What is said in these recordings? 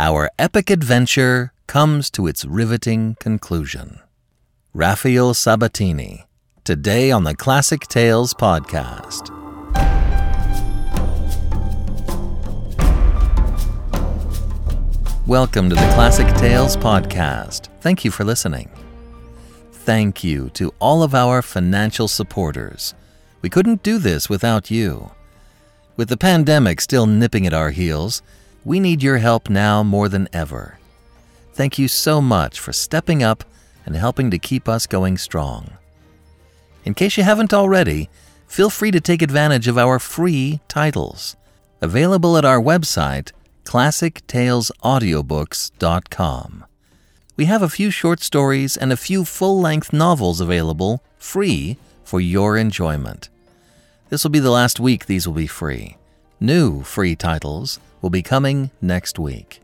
our epic adventure comes to its riveting conclusion. Raphael Sabatini, today on the Classic Tales podcast. Welcome to the Classic Tales podcast. Thank you for listening. Thank you to all of our financial supporters. We couldn't do this without you. With the pandemic still nipping at our heels, we need your help now more than ever. Thank you so much for stepping up and helping to keep us going strong. In case you haven't already, feel free to take advantage of our free titles, available at our website classictalesaudiobooks.com. We have a few short stories and a few full length novels available free for your enjoyment. This will be the last week these will be free. New free titles will be coming next week.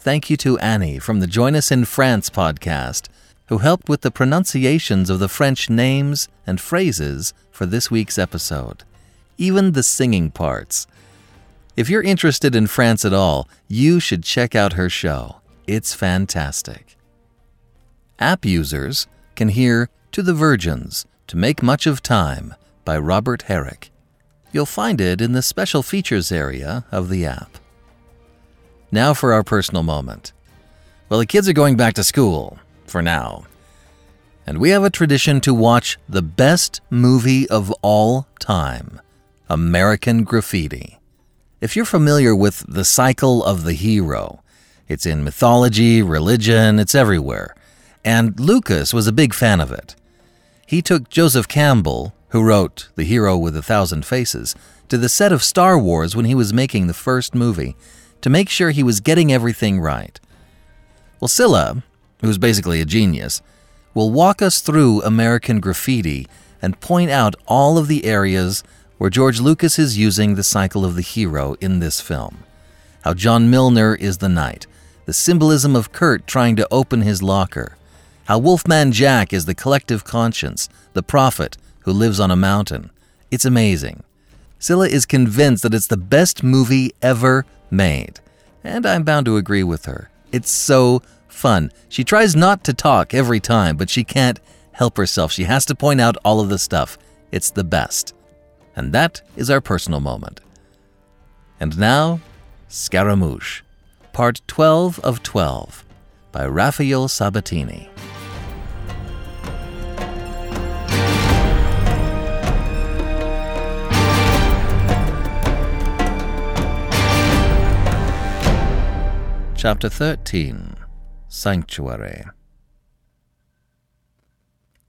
Thank you to Annie from the Join Us in France podcast, who helped with the pronunciations of the French names and phrases for this week's episode, even the singing parts. If you're interested in France at all, you should check out her show. It's fantastic. App users can hear To the Virgins, To Make Much of Time by Robert Herrick. You'll find it in the special features area of the app. Now for our personal moment. Well, the kids are going back to school, for now. And we have a tradition to watch the best movie of all time American Graffiti. If you're familiar with the cycle of the hero, it's in mythology, religion, it's everywhere. And Lucas was a big fan of it. He took Joseph Campbell, who wrote The Hero with a Thousand Faces, to the set of Star Wars when he was making the first movie to make sure he was getting everything right. Well, Scylla, who's basically a genius, will walk us through American graffiti and point out all of the areas where George Lucas is using the cycle of the hero in this film. How John Milner is the knight, the symbolism of Curt trying to open his locker. How Wolfman Jack is the collective conscience, the prophet who lives on a mountain. It's amazing. Scylla is convinced that it's the best movie ever made. And I'm bound to agree with her. It's so fun. She tries not to talk every time, but she can't help herself. She has to point out all of the stuff. It's the best. And that is our personal moment. And now, Scaramouche, part 12 of 12, by Raphael Sabatini. Chapter 13 Sanctuary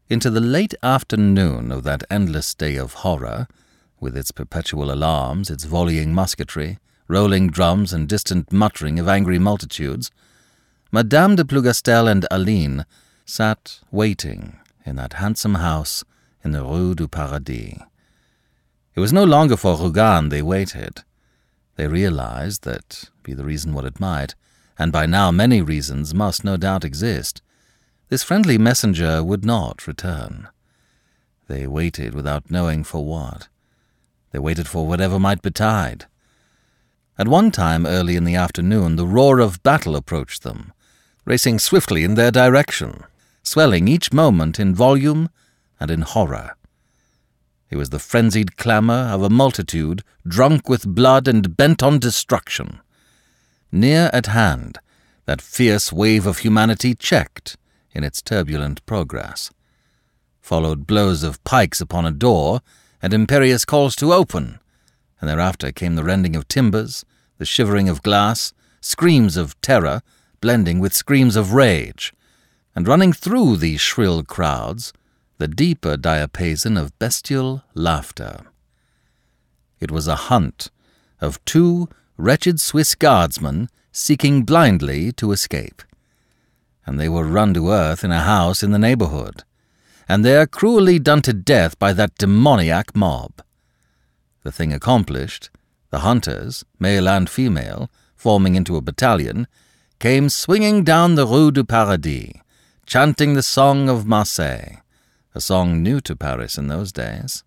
Into the late afternoon of that endless day of horror, with its perpetual alarms, its volleying musketry, rolling drums, and distant muttering of angry multitudes, Madame de Plougastel and Aline sat waiting in that handsome house in the Rue du Paradis. It was no longer for Rougane they waited. They realized that, be the reason what it might, and by now many reasons must no doubt exist, this friendly messenger would not return. They waited without knowing for what. They waited for whatever might betide. At one time early in the afternoon, the roar of battle approached them, racing swiftly in their direction, swelling each moment in volume and in horror. It was the frenzied clamour of a multitude drunk with blood and bent on destruction. Near at hand, that fierce wave of humanity checked in its turbulent progress. Followed blows of pikes upon a door and imperious calls to open, and thereafter came the rending of timbers, the shivering of glass, screams of terror blending with screams of rage, and running through these shrill crowds, the deeper diapason of bestial laughter. It was a hunt of two wretched Swiss guardsmen seeking blindly to escape, and they were run to earth in a house in the neighborhood and there cruelly done to death by that demoniac mob. The thing accomplished, the hunters, male and female, forming into a battalion, came swinging down the Rue du Paradis, chanting the Song of Marseille, a song new to Paris in those days.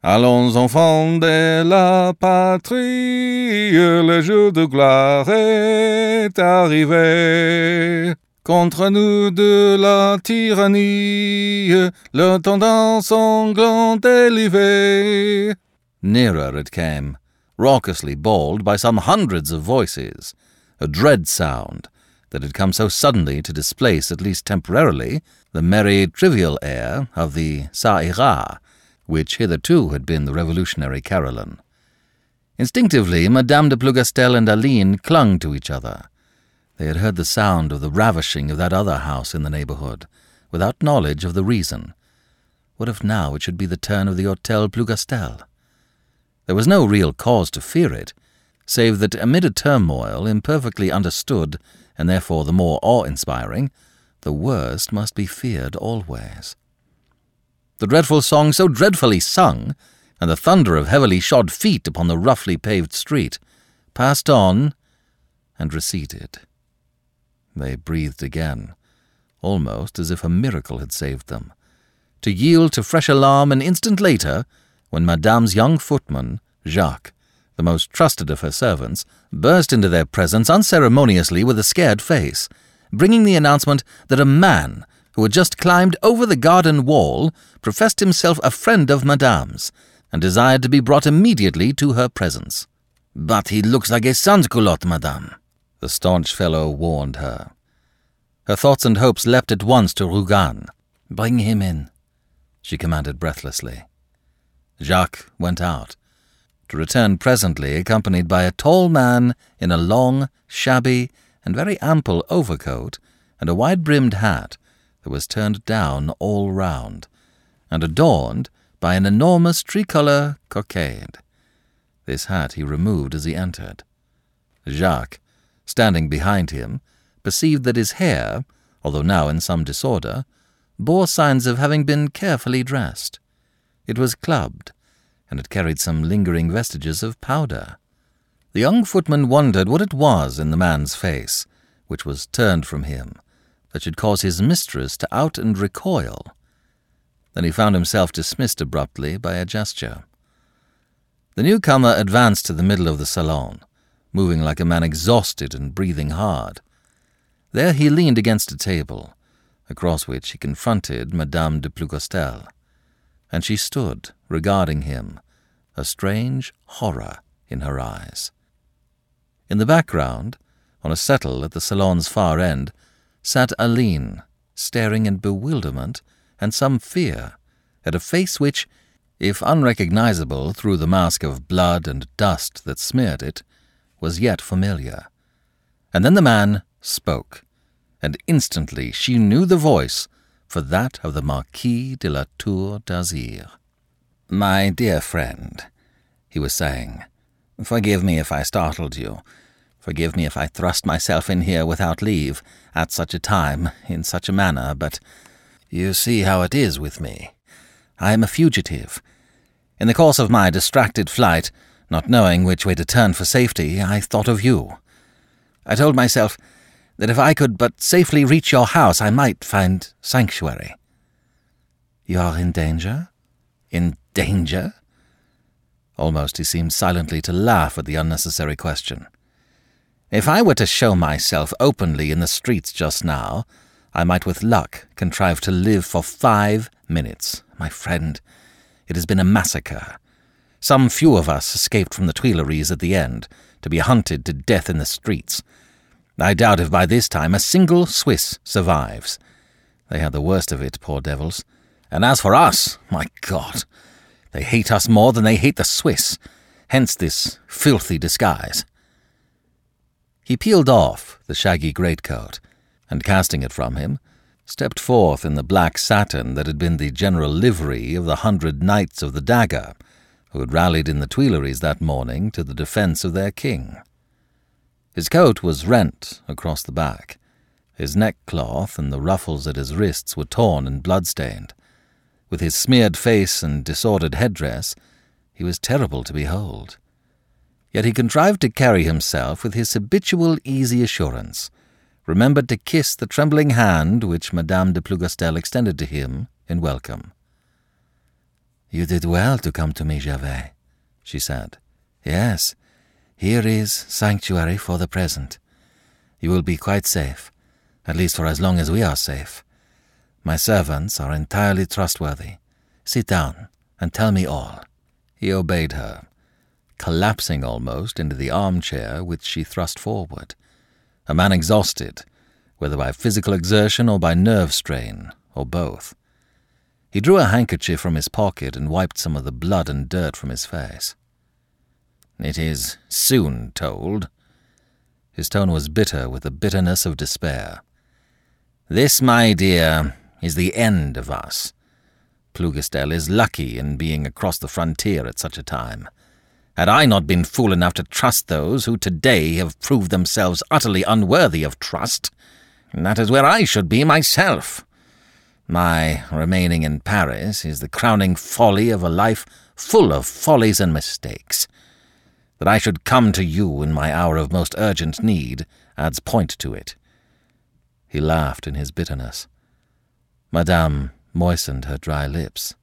Allons enfants de la patrie, le jour de gloire est arrivé. Contre nous de la tyrannie, le tendance sanglant élevé. Nearer it came, raucously bawled by some hundreds of voices, a dread sound that had come so suddenly to displace, at least temporarily, the merry, trivial air of the Ça ira, which hitherto had been the revolutionary carillon. Instinctively, Madame de Plougastel and Aline clung to each other. They had heard the sound of the ravishing of that other house in the neighbourhood, without knowledge of the reason. What if now it should be the turn of the Hotel Plougastel? There was no real cause to fear it, save that amid a turmoil imperfectly understood, and therefore the more awe-inspiring, the worst must be feared always the dreadful song so dreadfully sung, and the thunder of heavily shod feet upon the roughly paved street, passed on and receded. They breathed again, almost as if a miracle had saved them, to yield to fresh alarm an instant later, when Madame's young footman, Jacques, the most trusted of her servants, burst into their presence unceremoniously with a scared face, bringing the announcement that a man who had just climbed over the garden wall, professed himself a friend of Madame's, and desired to be brought immediately to her presence. But he looks like a sans-culotte, Madame, the staunch fellow warned her. Her thoughts and hopes leapt at once to Rougane. Bring him in, she commanded breathlessly. Jacques went out, to return presently accompanied by a tall man in a long, shabby, and very ample overcoat and a wide-brimmed hat that was turned down all round, and adorned by an enormous tricolour cockade. This hat he removed as he entered. Jacques, standing behind him, perceived that his hair, although now in some disorder, bore signs of having been carefully dressed. It was clubbed, and it carried some lingering vestiges of powder. The young footman wondered what it was in the man's face, which was turned from him, that should cause his mistress to out and recoil. Then he found himself dismissed abruptly by a gesture. The newcomer advanced to the middle of the salon, moving like a man exhausted and breathing hard. There he leaned against a table, across which he confronted Madame de Plougastel, and she stood regarding him, a strange horror in her eyes. In the background, on a settle at the salon's far end, sat Aline, staring in bewilderment and some fear at a face which, if unrecognizable through the mask of blood and dust that smeared it, was yet familiar. And then the man spoke, and instantly she knew the voice for that of the Marquis de la Tour d'Azyr. My dear friend, he was saying, forgive me if I startled you. Forgive me if I thrust myself in here without leave, at such a time, in such a manner, but you see how it is with me. I am a fugitive. In the course of my distracted flight, not knowing which way to turn for safety, I thought of you. I told myself that if I could but safely reach your house, I might find sanctuary. You are in danger? In danger? Almost he seemed silently to laugh at the unnecessary question. If I were to show myself openly in the streets just now, I might with luck contrive to live for five minutes. My friend, it has been a massacre. Some few of us escaped from the Tuileries at the end, to be hunted to death in the streets. I doubt if by this time a single Swiss survives. They had the worst of it, poor devils. And as for us, my God, they hate us more than they hate the Swiss. Hence this filthy disguise. He peeled off the shaggy greatcoat, and casting it from him, stepped forth in the black satin that had been the general livery of the hundred knights of the dagger, who had rallied in the Tuileries that morning to the defence of their king. His coat was rent across the back. His neckcloth and the ruffles at his wrists were torn and blood-stained. With his smeared face and disordered headdress, he was terrible to behold. Yet he contrived to carry himself with his habitual easy assurance, remembered to kiss the trembling hand which Madame de Plougastel extended to him in welcome. You did well to come to me, Gervais, she said. Yes, here is sanctuary for the present. You will be quite safe, at least for as long as we are safe. My servants are entirely trustworthy. Sit down and tell me all. He obeyed her, collapsing almost into the armchair which she thrust forward, a man exhausted, whether by physical exertion or by nerve strain, or both. He drew a handkerchief from his pocket and wiped some of the blood and dirt from his face. It is soon told. His tone was bitter with the bitterness of despair. This, my dear, is the end of us. Plougastel is lucky in being across the frontier at such a time. Had I not been fool enough to trust those who today have proved themselves utterly unworthy of trust, that is where I should be myself. My remaining in Paris is the crowning folly of a life full of follies and mistakes. That I should come to you in my hour of most urgent need adds point to it. He laughed in his bitterness. Madame moistened her dry lips.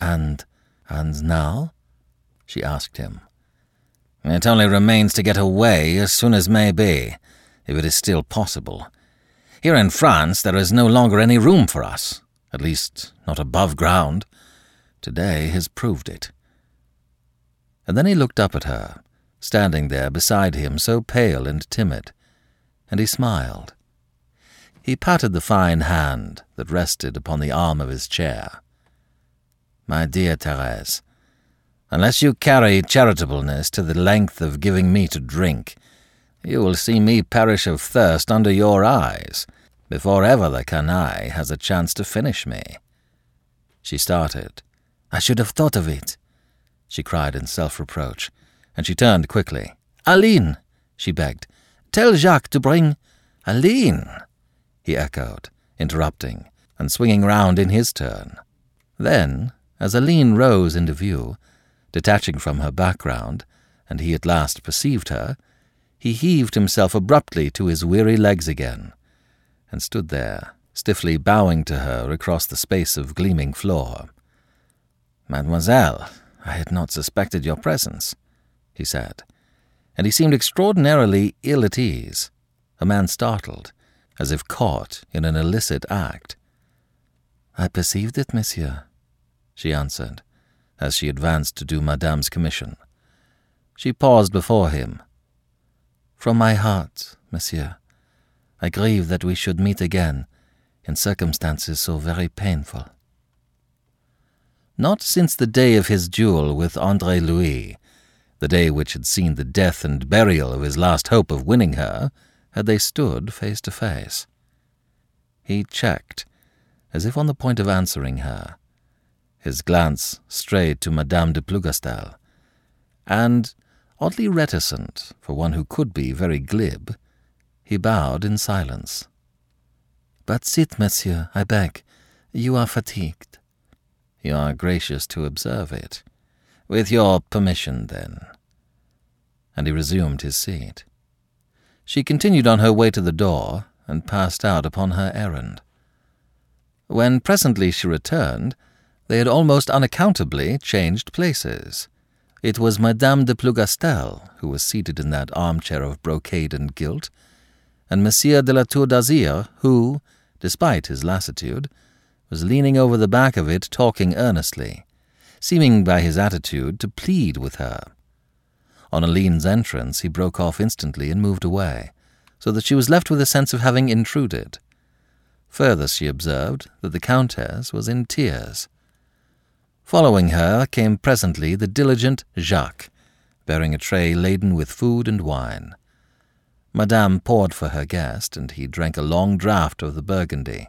And, and now? She asked him. It only remains to get away as soon as may be, if it is still possible. Here in France there is no longer any room for us, at least not above ground. Today has proved it. And then he looked up at her, standing there beside him so pale and timid, and he smiled. He patted the fine hand that rested upon the arm of his chair. My dear Therese, unless you carry charitableness to the length of giving me to drink, you will see me perish of thirst under your eyes before ever the canaille has a chance to finish me. She started. I should have thought of it, she cried in self reproach, and she turned quickly. Aline, she begged, tell Jacques to bring. Aline, he echoed, interrupting, and swinging round in his turn. Then, as Aline rose into view, detaching from her background, and he at last perceived her, he heaved himself abruptly to his weary legs again, and stood there, stiffly bowing to her across the space of gleaming floor. Mademoiselle, I had not suspected your presence, he said, and he seemed extraordinarily ill at ease, a man startled, as if caught in an illicit act. I perceived it, monsieur, she answered, as she advanced to do Madame's commission. She paused before him, from my heart, monsieur, I grieve that we should meet again in circumstances so very painful. Not since the day of his duel with Andre Louis, the day which had seen the death and burial of his last hope of winning her, had they stood face to face. He checked, as if on the point of answering her. His glance strayed to Madame de Plougastel, and Oddly reticent for one who could be very glib, he bowed in silence. But sit, monsieur, I beg. You are fatigued. You are gracious to observe it. With your permission, then. And he resumed his seat. She continued on her way to the door and passed out upon her errand. When presently she returned, they had almost unaccountably changed places. It was Madame de Plougastel who was seated in that armchair of brocade and gilt, and Monsieur de la Tour d'Azyr who, despite his lassitude, was leaning over the back of it talking earnestly, seeming by his attitude to plead with her. On Aline's entrance he broke off instantly and moved away, so that she was left with a sense of having intruded. Further, she observed that the Countess was in tears. Following her came presently the diligent Jacques, bearing a tray laden with food and wine. Madame poured for her guest, and he drank a long draught of the burgundy,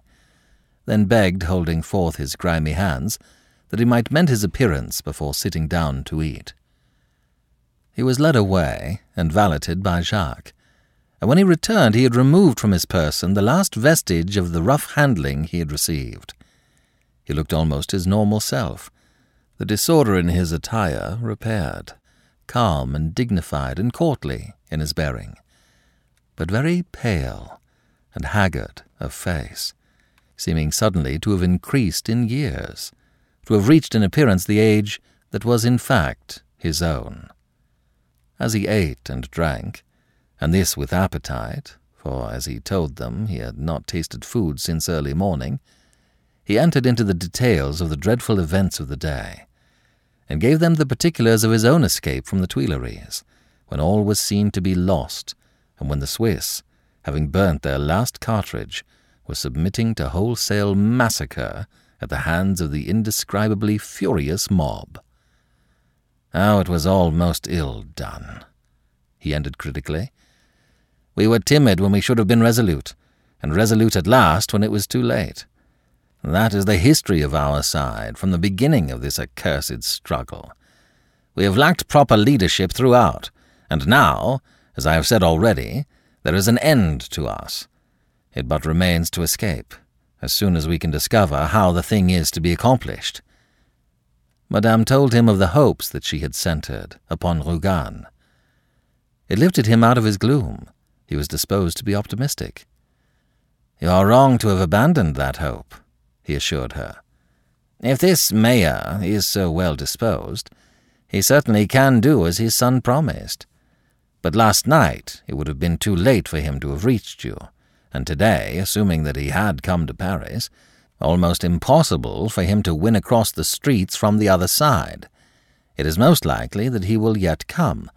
then begged, holding forth his grimy hands, that he might mend his appearance before sitting down to eat. He was led away and valeted by Jacques, and when he returned he had removed from his person the last vestige of the rough handling he had received. He looked almost his normal self, the disorder in his attire repaired, calm and dignified and courtly in his bearing, but very pale and haggard of face, seeming suddenly to have increased in years, to have reached in appearance the age that was in fact his own. As he ate and drank, and this with appetite, for as he told them he had not tasted food since early morning, he entered into the details of the dreadful events of the day, and gave them the particulars of his own escape from the Tuileries, when all was seen to be lost, and when the Swiss, having burnt their last cartridge, were submitting to wholesale massacre at the hands of the indescribably furious mob. How it was all most ill done, he ended critically. We were timid when we should have been resolute, and resolute at last when it was too late. That is the history of our side from the beginning of this accursed struggle. We have lacked proper leadership throughout, and now, as I have said already, there is an end to us. It but remains to escape, as soon as we can discover how the thing is to be accomplished. Madame told him of the hopes that she had centered upon Rougane. It lifted him out of his gloom. He was disposed to be optimistic. You are wrong to have abandoned that hope, he assured her. If this mayor is so well disposed, he certainly can do as his son promised. But last night it would have been too late for him to have reached you, and today, assuming that he had come to Paris, almost impossible for him to win across the streets from the other side. It is most likely that he will yet come.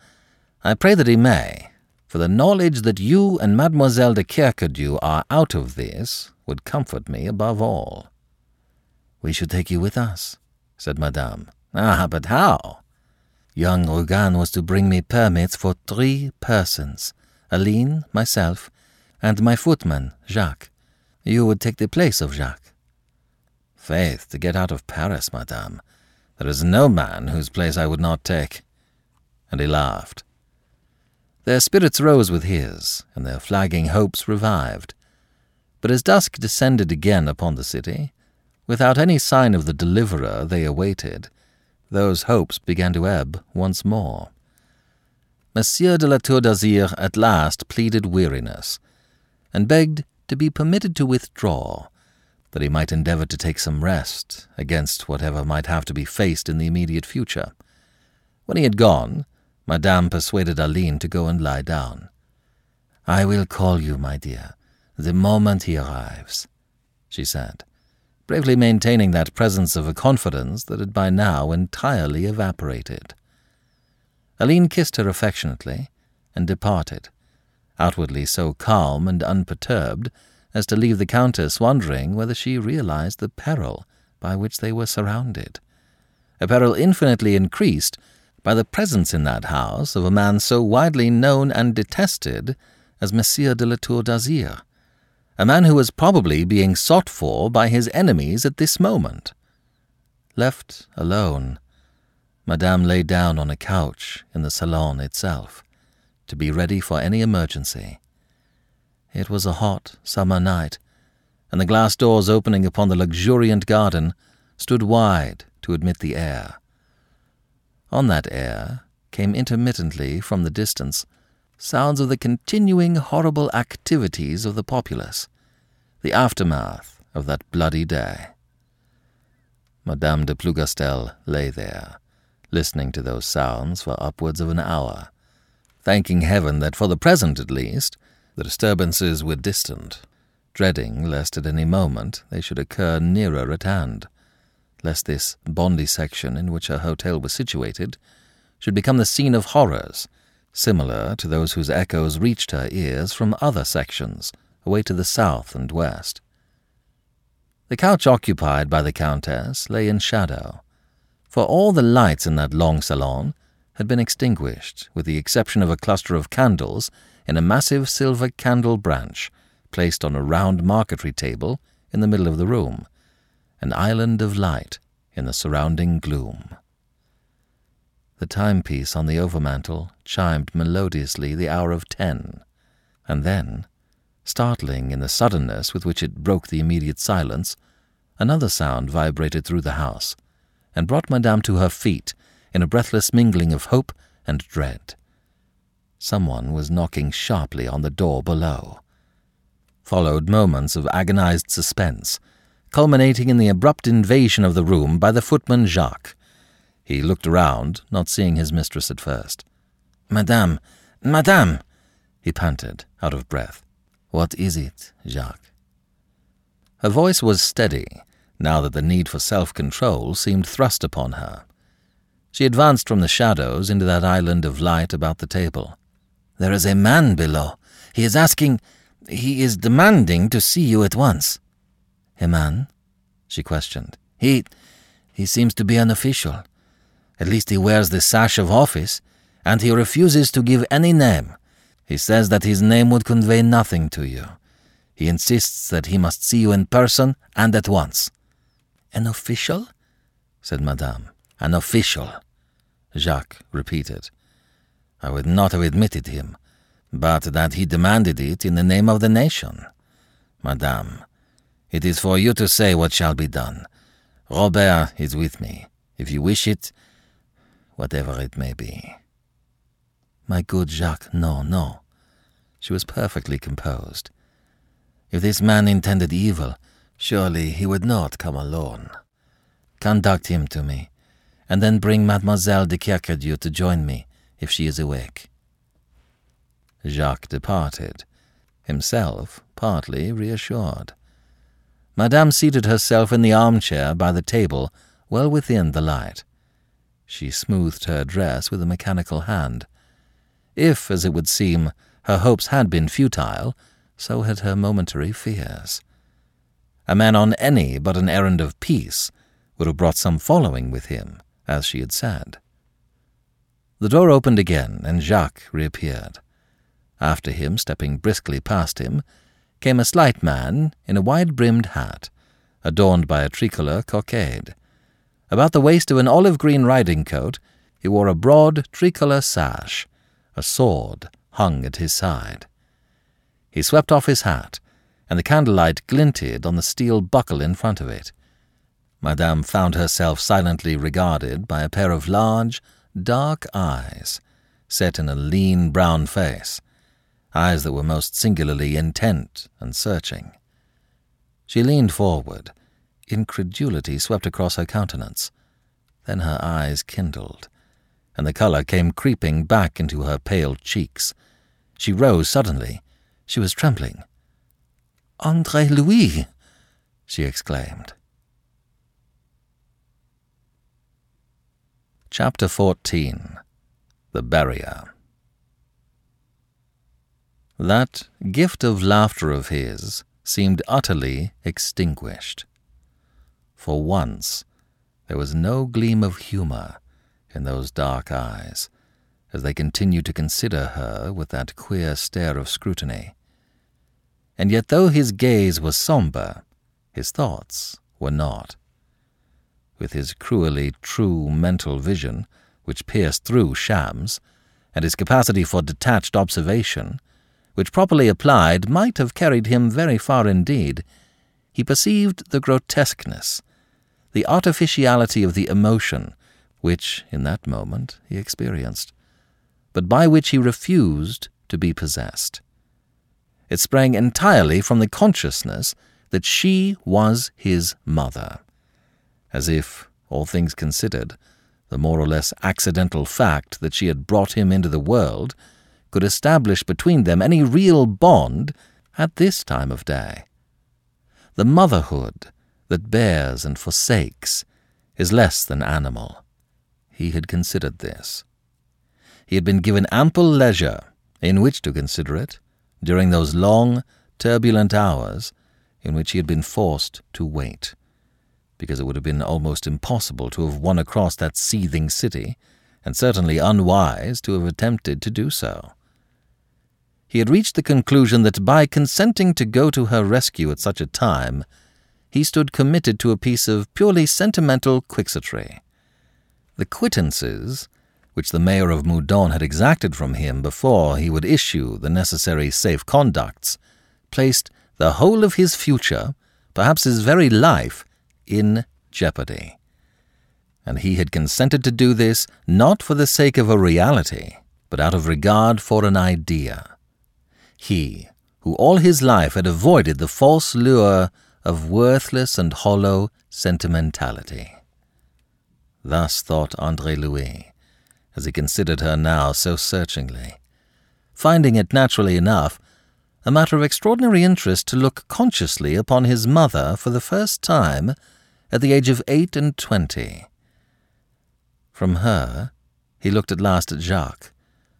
I pray that he may, for the knowledge that you and Mademoiselle de Kercadiou are out of this would comfort me above all. We should take you with us, said Madame. Ah, but how? Young Rougane was to bring me permits for three persons Aline, myself, and my footman, Jacques. You would take the place of Jacques. Faith, to get out of Paris, madame, there is no man whose place I would not take. And he laughed. Their spirits rose with his, and their flagging hopes revived. But as dusk descended again upon the city, Without any sign of the deliverer they awaited, those hopes began to ebb once more. Monsieur de la Tour d'Azyr at last pleaded weariness, and begged to be permitted to withdraw, that he might endeavor to take some rest against whatever might have to be faced in the immediate future. When he had gone, Madame persuaded Aline to go and lie down. I will call you, my dear, the moment he arrives, she said bravely maintaining that presence of a confidence that had by now entirely evaporated. Aline kissed her affectionately and departed, outwardly so calm and unperturbed as to leave the Countess wondering whether she realized the peril by which they were surrounded, a peril infinitely increased by the presence in that house of a man so widely known and detested as Monsieur de la Tour d'Azyr a man who was probably being sought for by his enemies at this moment. Left alone, Madame lay down on a couch in the salon itself, to be ready for any emergency. It was a hot summer night, and the glass doors opening upon the luxuriant garden stood wide to admit the air. On that air came intermittently from the distance sounds of the continuing horrible activities of the populace, the aftermath of that bloody day. Madame de Plougastel lay there, listening to those sounds for upwards of an hour, thanking heaven that for the present at least the disturbances were distant, dreading lest at any moment they should occur nearer at hand, lest this bondy section in which her hotel was situated should become the scene of horrors similar to those whose echoes reached her ears from other sections, away to the south and west. The couch occupied by the Countess lay in shadow, for all the lights in that long salon had been extinguished, with the exception of a cluster of candles in a massive silver candle branch placed on a round marquetry table in the middle of the room, an island of light in the surrounding gloom. The timepiece on the overmantel chimed melodiously the hour of ten, and then, startling in the suddenness with which it broke the immediate silence, another sound vibrated through the house, and brought Madame to her feet in a breathless mingling of hope and dread. Someone was knocking sharply on the door below. Followed moments of agonized suspense, culminating in the abrupt invasion of the room by the footman Jacques. He looked around, not seeing his mistress at first. Madame, Madame, he panted, out of breath. What is it, Jacques? Her voice was steady, now that the need for self control seemed thrust upon her. She advanced from the shadows into that island of light about the table. There is a man below. He is asking, he is demanding to see you at once. A man? she questioned. He, he seems to be an official. At least he wears the sash of office, and he refuses to give any name. He says that his name would convey nothing to you. He insists that he must see you in person and at once. An official? said Madame. An official, Jacques repeated. I would not have admitted him, but that he demanded it in the name of the nation. Madame, it is for you to say what shall be done. Robert is with me. If you wish it, whatever it may be. My good Jacques, no, no. She was perfectly composed. If this man intended evil, surely he would not come alone. Conduct him to me, and then bring Mademoiselle de Kercadiou to join me if she is awake. Jacques departed, himself partly reassured. Madame seated herself in the armchair by the table, well within the light. She smoothed her dress with a mechanical hand. If, as it would seem, her hopes had been futile, so had her momentary fears. A man on any but an errand of peace would have brought some following with him, as she had said. The door opened again, and Jacques reappeared. After him, stepping briskly past him, came a slight man in a wide-brimmed hat, adorned by a tricolour cockade. About the waist of an olive-green riding-coat he wore a broad tricolour sash, a sword hung at his side. He swept off his hat, and the candlelight glinted on the steel buckle in front of it. Madame found herself silently regarded by a pair of large, dark eyes, set in a lean brown face, eyes that were most singularly intent and searching. She leaned forward. Incredulity swept across her countenance. Then her eyes kindled and the colour came creeping back into her pale cheeks. She rose suddenly. She was trembling. Andre Louis! she exclaimed. Chapter 14 The Barrier That gift of laughter of his seemed utterly extinguished. For once, there was no gleam of humour in those dark eyes as they continued to consider her with that queer stare of scrutiny. And yet, though his gaze was sombre, his thoughts were not. With his cruelly true mental vision, which pierced through shams, and his capacity for detached observation, which properly applied might have carried him very far indeed, he perceived the grotesqueness, the artificiality of the emotion which, in that moment, he experienced, but by which he refused to be possessed. It sprang entirely from the consciousness that she was his mother, as if, all things considered, the more or less accidental fact that she had brought him into the world could establish between them any real bond at this time of day. The motherhood that bears and forsakes is less than animal he had considered this. He had been given ample leisure in which to consider it during those long, turbulent hours in which he had been forced to wait, because it would have been almost impossible to have won across that seething city, and certainly unwise to have attempted to do so. He had reached the conclusion that by consenting to go to her rescue at such a time, he stood committed to a piece of purely sentimental quixotry the quittances, which the mayor of Meudon had exacted from him before he would issue the necessary safe conducts, placed the whole of his future, perhaps his very life, in jeopardy. And he had consented to do this not for the sake of a reality, but out of regard for an idea. He, who all his life had avoided the false lure of worthless and hollow sentimentality. Thus thought Andre Louis, as he considered her now so searchingly, finding it naturally enough a matter of extraordinary interest to look consciously upon his mother for the first time at the age of eight and twenty. From her, he looked at last at Jacques,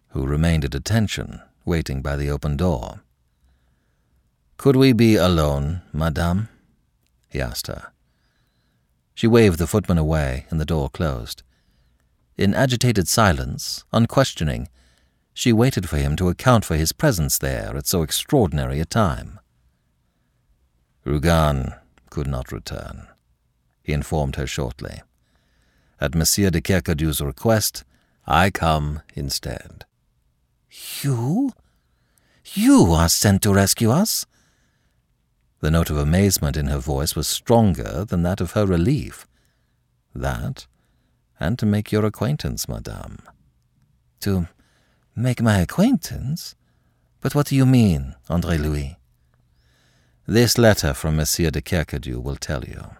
who remained at attention, waiting by the open door. Could we be alone, madame? he asked her. She waved the footman away, and the door closed. In agitated silence, unquestioning, she waited for him to account for his presence there at so extraordinary a time. Rougane could not return, he informed her shortly. At Monsieur de Kercadiou's request, I come instead. You? You are sent to rescue us? The note of amazement in her voice was stronger than that of her relief. That, and to make your acquaintance, madame. To make my acquaintance? But what do you mean, Andre Louis? This letter from Monsieur de Kercadiou will tell you.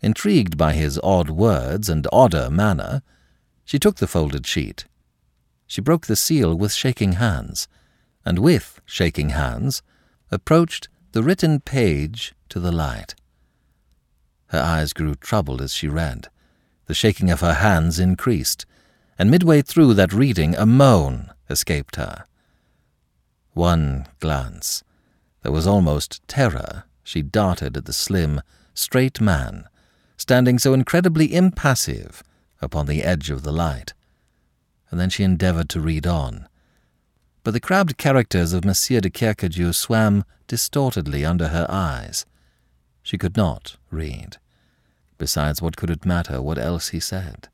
Intrigued by his odd words and odder manner, she took the folded sheet. She broke the seal with shaking hands, and with shaking hands approached the written page to the light. Her eyes grew troubled as she read. The shaking of her hands increased, and midway through that reading a moan escaped her. One glance, there was almost terror, she darted at the slim, straight man, standing so incredibly impassive upon the edge of the light. And then she endeavored to read on. But the crabbed characters of Monsieur de Kercadiou swam distortedly under her eyes. She could not read. Besides, what could it matter what else he said?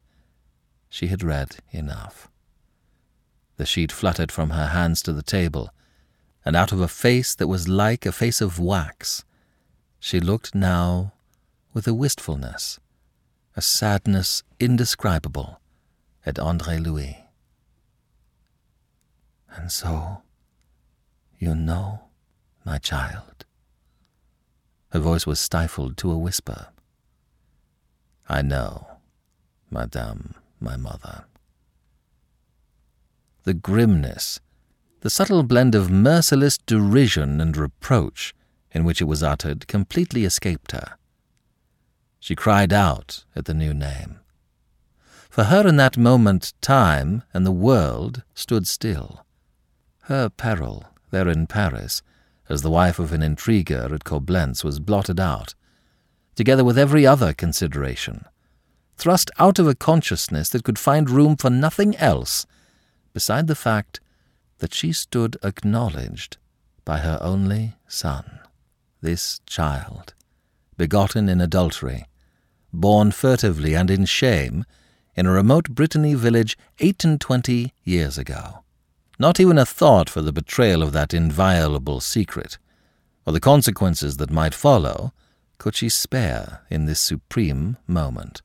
She had read enough. The sheet fluttered from her hands to the table, and out of a face that was like a face of wax, she looked now with a wistfulness, a sadness indescribable, at Andre Louis. And so, you know, my child. Her voice was stifled to a whisper. I know, Madame, my mother. The grimness, the subtle blend of merciless derision and reproach in which it was uttered completely escaped her. She cried out at the new name. For her in that moment time and the world stood still. Her peril there in Paris, as the wife of an intriguer at Coblentz, was blotted out, together with every other consideration, thrust out of a consciousness that could find room for nothing else beside the fact that she stood acknowledged by her only son, this child, begotten in adultery, born furtively and in shame in a remote Brittany village eight and twenty years ago. Not even a thought for the betrayal of that inviolable secret, or the consequences that might follow, could she spare in this supreme moment.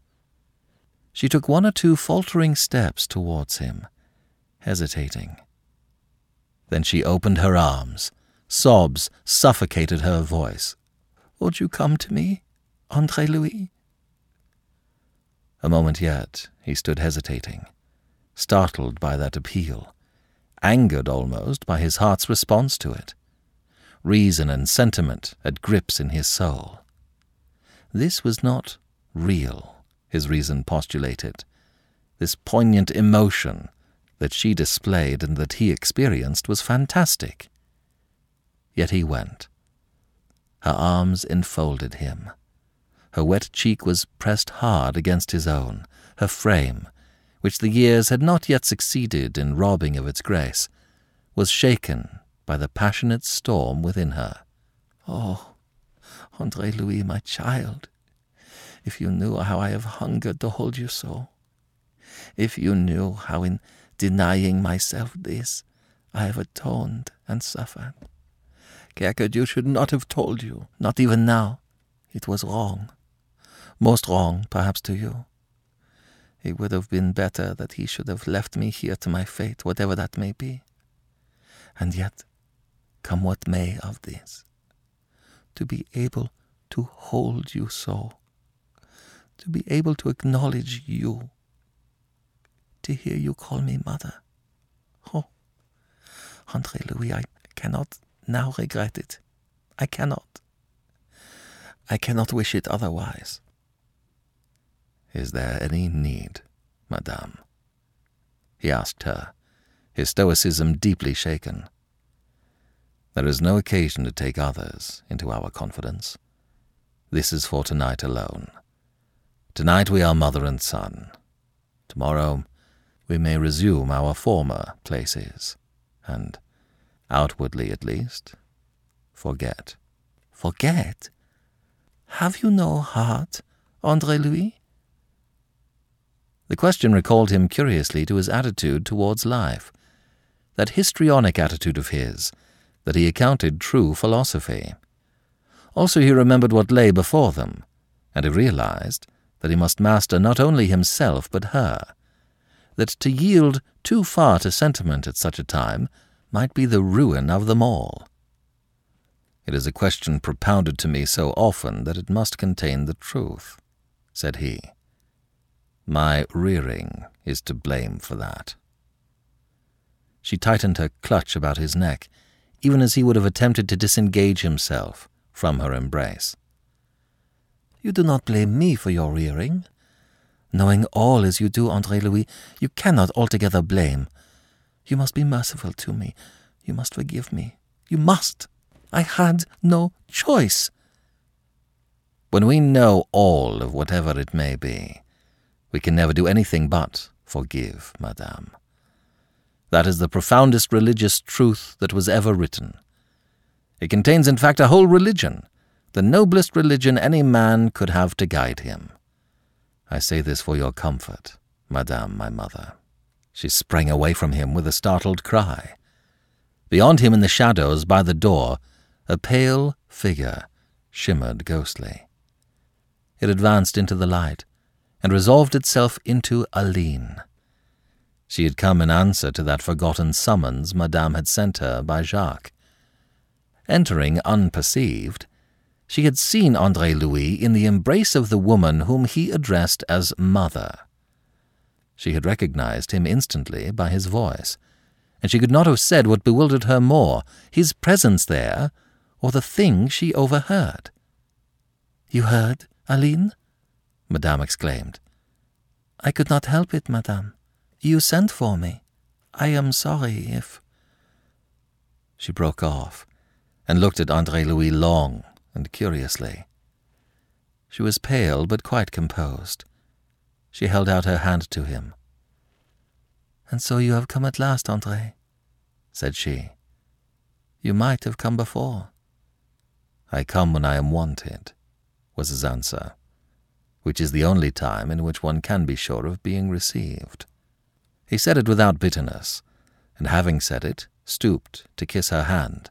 She took one or two faltering steps towards him, hesitating. Then she opened her arms. Sobs suffocated her voice. Won't you come to me, Andre Louis? A moment yet he stood hesitating, startled by that appeal, angered almost by his heart's response to it. Reason and sentiment at grips in his soul. This was not real, his reason postulated. This poignant emotion that she displayed and that he experienced was fantastic. Yet he went. Her arms enfolded him. Her wet cheek was pressed hard against his own, her frame, which the years had not yet succeeded in robbing of its grace, was shaken by the passionate storm within her. Oh, Andre Louis, my child, if you knew how I have hungered to hold you so, if you knew how in denying myself this I have atoned and suffered. Kercadiou should not have told you, not even now. It was wrong most wrong, perhaps, to you. It would have been better that he should have left me here to my fate, whatever that may be. And yet, come what may of this, to be able to hold you so, to be able to acknowledge you, to hear you call me mother. Oh, Andre Louis, I cannot now regret it. I cannot. I cannot wish it otherwise. Is there any need, madame? He asked her, his stoicism deeply shaken. There is no occasion to take others into our confidence. This is for tonight alone. Tonight we are mother and son. Tomorrow we may resume our former places, and, outwardly at least, forget. Forget? Have you no heart, Andre Louis? The question recalled him curiously to his attitude towards life, that histrionic attitude of his that he accounted true philosophy. Also, he remembered what lay before them, and he realized that he must master not only himself but her, that to yield too far to sentiment at such a time might be the ruin of them all. It is a question propounded to me so often that it must contain the truth, said he. My rearing is to blame for that. She tightened her clutch about his neck, even as he would have attempted to disengage himself from her embrace. You do not blame me for your rearing. Knowing all as you do, Andre Louis, you cannot altogether blame. You must be merciful to me. You must forgive me. You must. I had no choice. When we know all of whatever it may be, we can never do anything but forgive, madame. That is the profoundest religious truth that was ever written. It contains, in fact, a whole religion, the noblest religion any man could have to guide him. I say this for your comfort, madame, my mother. She sprang away from him with a startled cry. Beyond him in the shadows by the door, a pale figure shimmered ghostly. It advanced into the light and resolved itself into Aline. She had come in answer to that forgotten summons Madame had sent her by Jacques. Entering unperceived, she had seen Andre Louis in the embrace of the woman whom he addressed as mother. She had recognized him instantly by his voice, and she could not have said what bewildered her more, his presence there, or the thing she overheard. You heard, Aline? Madame exclaimed. I could not help it, Madame. You sent for me. I am sorry if. She broke off and looked at Andre Louis long and curiously. She was pale but quite composed. She held out her hand to him. And so you have come at last, Andre, said she. You might have come before. I come when I am wanted, was his answer, which is the only time in which one can be sure of being received. He said it without bitterness, and having said it, stooped to kiss her hand.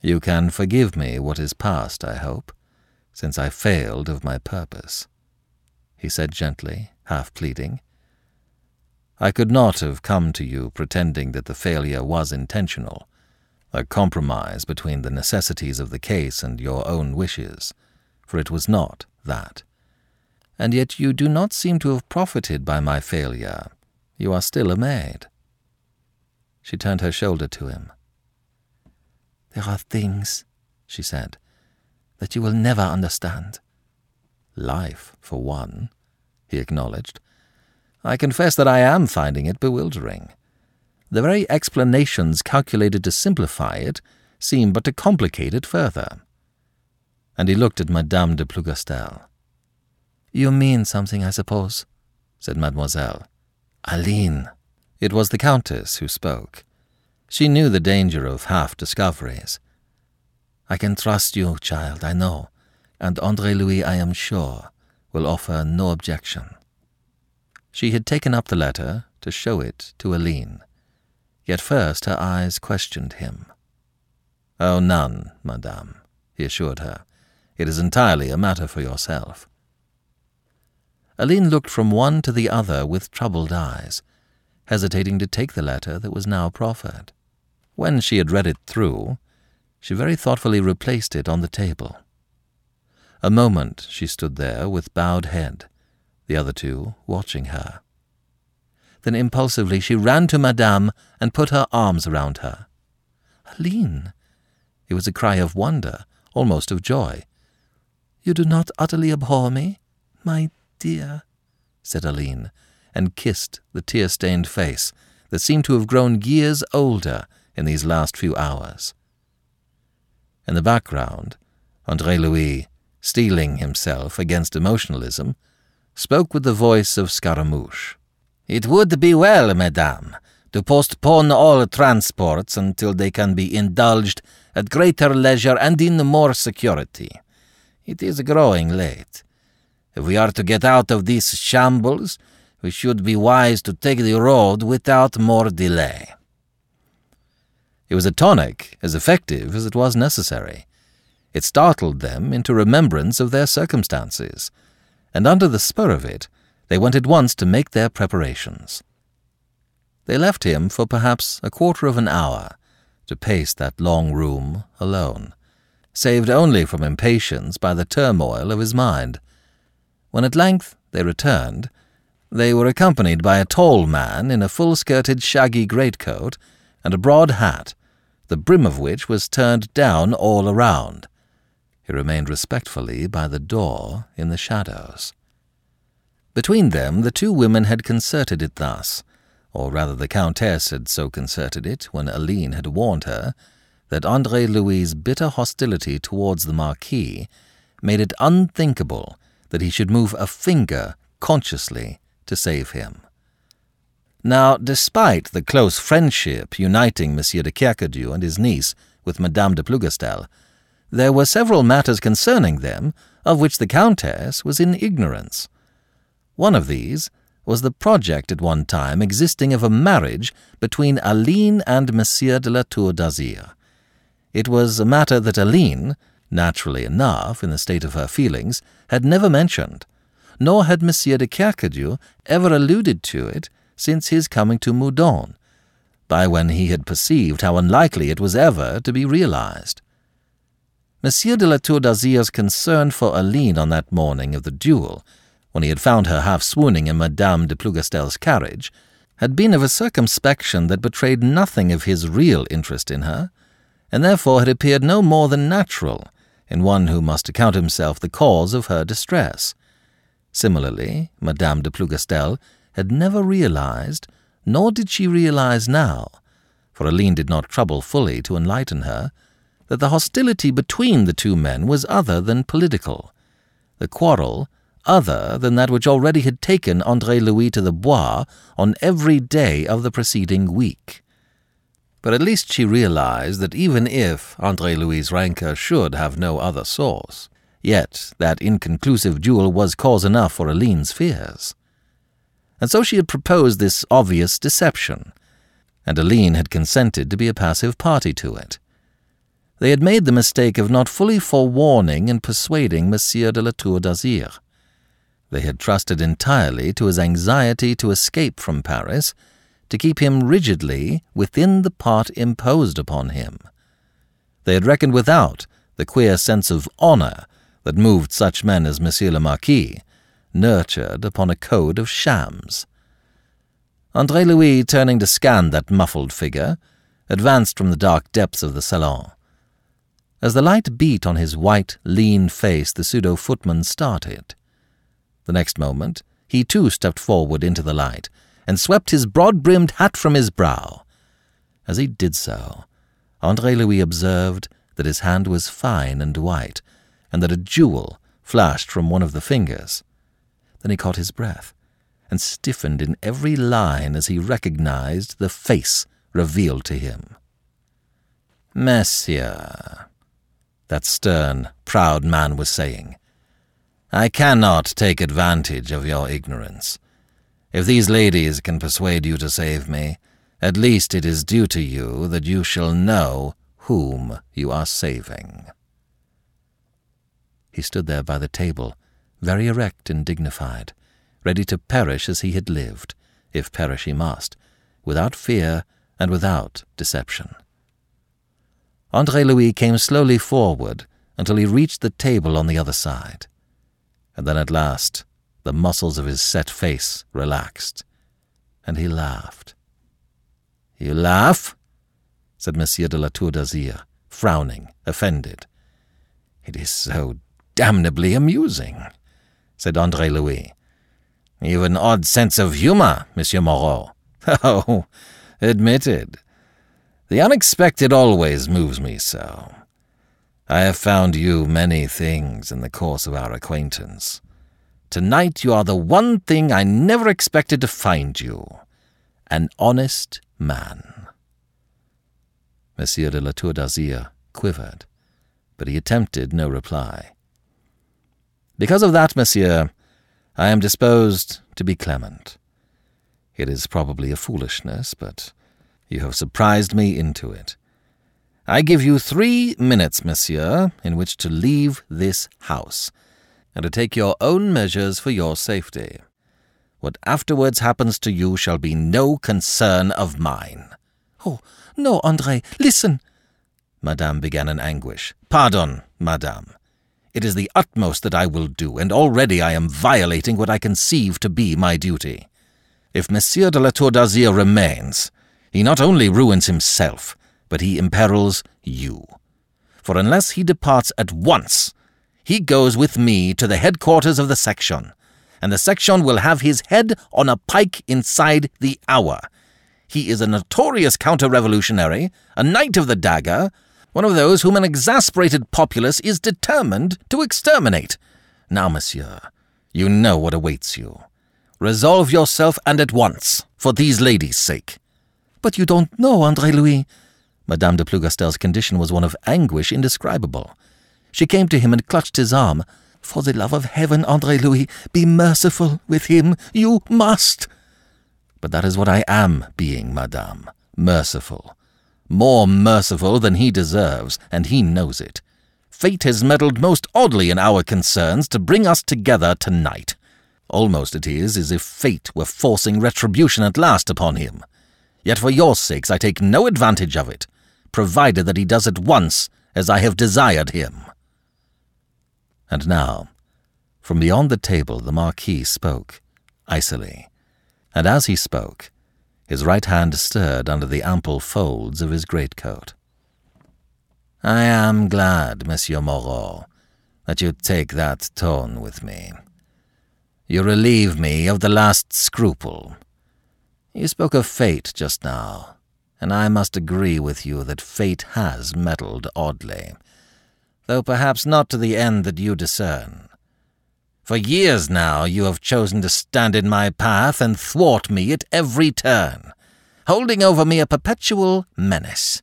You can forgive me what is past, I hope, since I failed of my purpose, he said gently, half pleading. I could not have come to you pretending that the failure was intentional, a compromise between the necessities of the case and your own wishes, for it was not that. And yet you do not seem to have profited by my failure, you are still a maid. She turned her shoulder to him. There are things, she said, that you will never understand. Life, for one, he acknowledged. I confess that I am finding it bewildering. The very explanations calculated to simplify it seem but to complicate it further. And he looked at Madame de Plougastel. You mean something, I suppose, said Mademoiselle. Aline. It was the Countess who spoke. She knew the danger of half discoveries. I can trust you, child, I know, and Andre Louis, I am sure, will offer no objection. She had taken up the letter to show it to Aline. Yet first her eyes questioned him. Oh, none, madame, he assured her. It is entirely a matter for yourself. Aline looked from one to the other with troubled eyes, hesitating to take the letter that was now proffered. When she had read it through, She very thoughtfully replaced it on the table. A moment she stood there with bowed head, the other two watching her. Then impulsively she ran to Madame and put her arms around her. Aline! It was a cry of wonder, almost of joy. You do not utterly abhor me, my dear, said Aline, and kissed the tear stained face that seemed to have grown years older in these last few hours. In the background, Andre Louis, steeling himself against emotionalism, spoke with the voice of Scaramouche. It would be well, madame, to postpone all transports until they can be indulged at greater leisure and in more security. It is growing late. If we are to get out of these shambles, we should be wise to take the road without more delay. It was a tonic as effective as it was necessary. It startled them into remembrance of their circumstances, and under the spur of it, they went at once to make their preparations. They left him for perhaps a quarter of an hour to pace that long room alone, saved only from impatience by the turmoil of his mind. When at length they returned, they were accompanied by a tall man in a full skirted shaggy greatcoat and a broad hat, the brim of which was turned down all around. He remained respectfully by the door in the shadows. Between them, the two women had concerted it thus, or rather the Countess had so concerted it when Aline had warned her that Andre Louis's bitter hostility towards the Marquis made it unthinkable that he should move a finger consciously to save him. Now, despite the close friendship uniting Monsieur de Kercadiou and his niece with Madame de Plougastel, there were several matters concerning them of which the Countess was in ignorance. One of these was the project at one time existing of a marriage between Aline and Monsieur de la Tour d'Azyr. It was a matter that Aline, naturally enough in the state of her feelings, had never mentioned, nor had Monsieur de Kercadiou ever alluded to it since his coming to Meudon, by when he had perceived how unlikely it was ever to be realized. Monsieur de la Tour d'Azyr's concern for Aline on that morning of the duel, when he had found her half swooning in Madame de Plougastel's carriage, had been of a circumspection that betrayed nothing of his real interest in her, and therefore had appeared no more than natural in one who must account himself the cause of her distress. Similarly, Madame de Plougastel had never realized, nor did she realize now, for Aline did not trouble fully to enlighten her, that the hostility between the two men was other than political, the quarrel other than that which already had taken Andre Louis to the Bois on every day of the preceding week. But at least she realized that even if Andre Louis's rancor should have no other source, yet that inconclusive duel was cause enough for Aline's fears. And so she had proposed this obvious deception, and Aline had consented to be a passive party to it. They had made the mistake of not fully forewarning and persuading Monsieur de la Tour d'Azyr. They had trusted entirely to his anxiety to escape from Paris, to keep him rigidly within the part imposed upon him. They had reckoned without the queer sense of honour that moved such men as Monsieur le Marquis, nurtured upon a code of shams. Andre Louis, turning to scan that muffled figure, advanced from the dark depths of the salon. As the light beat on his white, lean face, the pseudo footman started. The next moment, he too stepped forward into the light and swept his broad brimmed hat from his brow. As he did so, Andre Louis observed that his hand was fine and white, and that a jewel flashed from one of the fingers. Then he caught his breath and stiffened in every line as he recognized the face revealed to him. Monsieur, that stern, proud man was saying. I cannot take advantage of your ignorance. If these ladies can persuade you to save me, at least it is due to you that you shall know whom you are saving. He stood there by the table, very erect and dignified, ready to perish as he had lived, if perish he must, without fear and without deception. Andre Louis came slowly forward until he reached the table on the other side. And then at last, the muscles of his set face relaxed, and he laughed. You laugh? said Monsieur de la Tour d'Azyr, frowning, offended. It is so damnably amusing, said Andre Louis. You've an odd sense of humour, Monsieur Moreau. Oh, admitted. The unexpected always moves me so. I have found you many things in the course of our acquaintance. Tonight you are the one thing I never expected to find you an honest man. Monsieur de la Tour d'Azyr quivered, but he attempted no reply. Because of that, monsieur, I am disposed to be clement. It is probably a foolishness, but you have surprised me into it. I give you three minutes, monsieur, in which to leave this house, and to take your own measures for your safety. What afterwards happens to you shall be no concern of mine. Oh, no, Andre, listen. Madame began in anguish. Pardon, madame. It is the utmost that I will do, and already I am violating what I conceive to be my duty. If Monsieur de la Tour d'Azyr remains, he not only ruins himself, but he imperils you. For unless he departs at once, he goes with me to the headquarters of the section, and the section will have his head on a pike inside the hour. He is a notorious counter revolutionary, a knight of the dagger, one of those whom an exasperated populace is determined to exterminate. Now, monsieur, you know what awaits you. Resolve yourself, and at once, for these ladies' sake. But you don't know, Andre Louis. Madame de Plougastel's condition was one of anguish indescribable. She came to him and clutched his arm. For the love of heaven, Andre Louis, be merciful with him. You must. But that is what I am being, madame. Merciful. More merciful than he deserves, and he knows it. Fate has meddled most oddly in our concerns to bring us together tonight. Almost it is as if fate were forcing retribution at last upon him. Yet for your sakes I take no advantage of it, provided that he does at once as I have desired him. And now, from beyond the table the Marquis spoke, icily, and as he spoke, his right hand stirred under the ample folds of his greatcoat. I am glad, Monsieur Moreau, that you take that tone with me. You relieve me of the last scruple. You spoke of fate just now, and I must agree with you that fate has meddled oddly, though perhaps not to the end that you discern. For years now you have chosen to stand in my path and thwart me at every turn, holding over me a perpetual menace.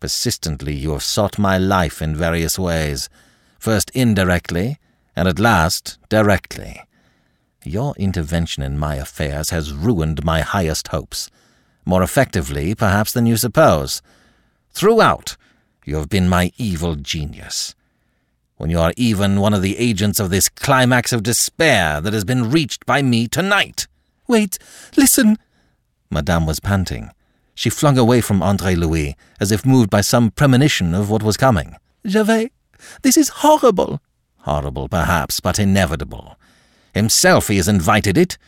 Persistently you have sought my life in various ways, first indirectly, and at last directly. Your intervention in my affairs has ruined my highest hopes, more effectively, perhaps, than you suppose. Throughout, you have been my evil genius. When you are even one of the agents of this climax of despair that has been reached by me tonight. Wait, listen! Madame was panting. She flung away from Andre Louis, as if moved by some premonition of what was coming. Gervais, this is horrible. Horrible, perhaps, but inevitable. Himself he has invited it.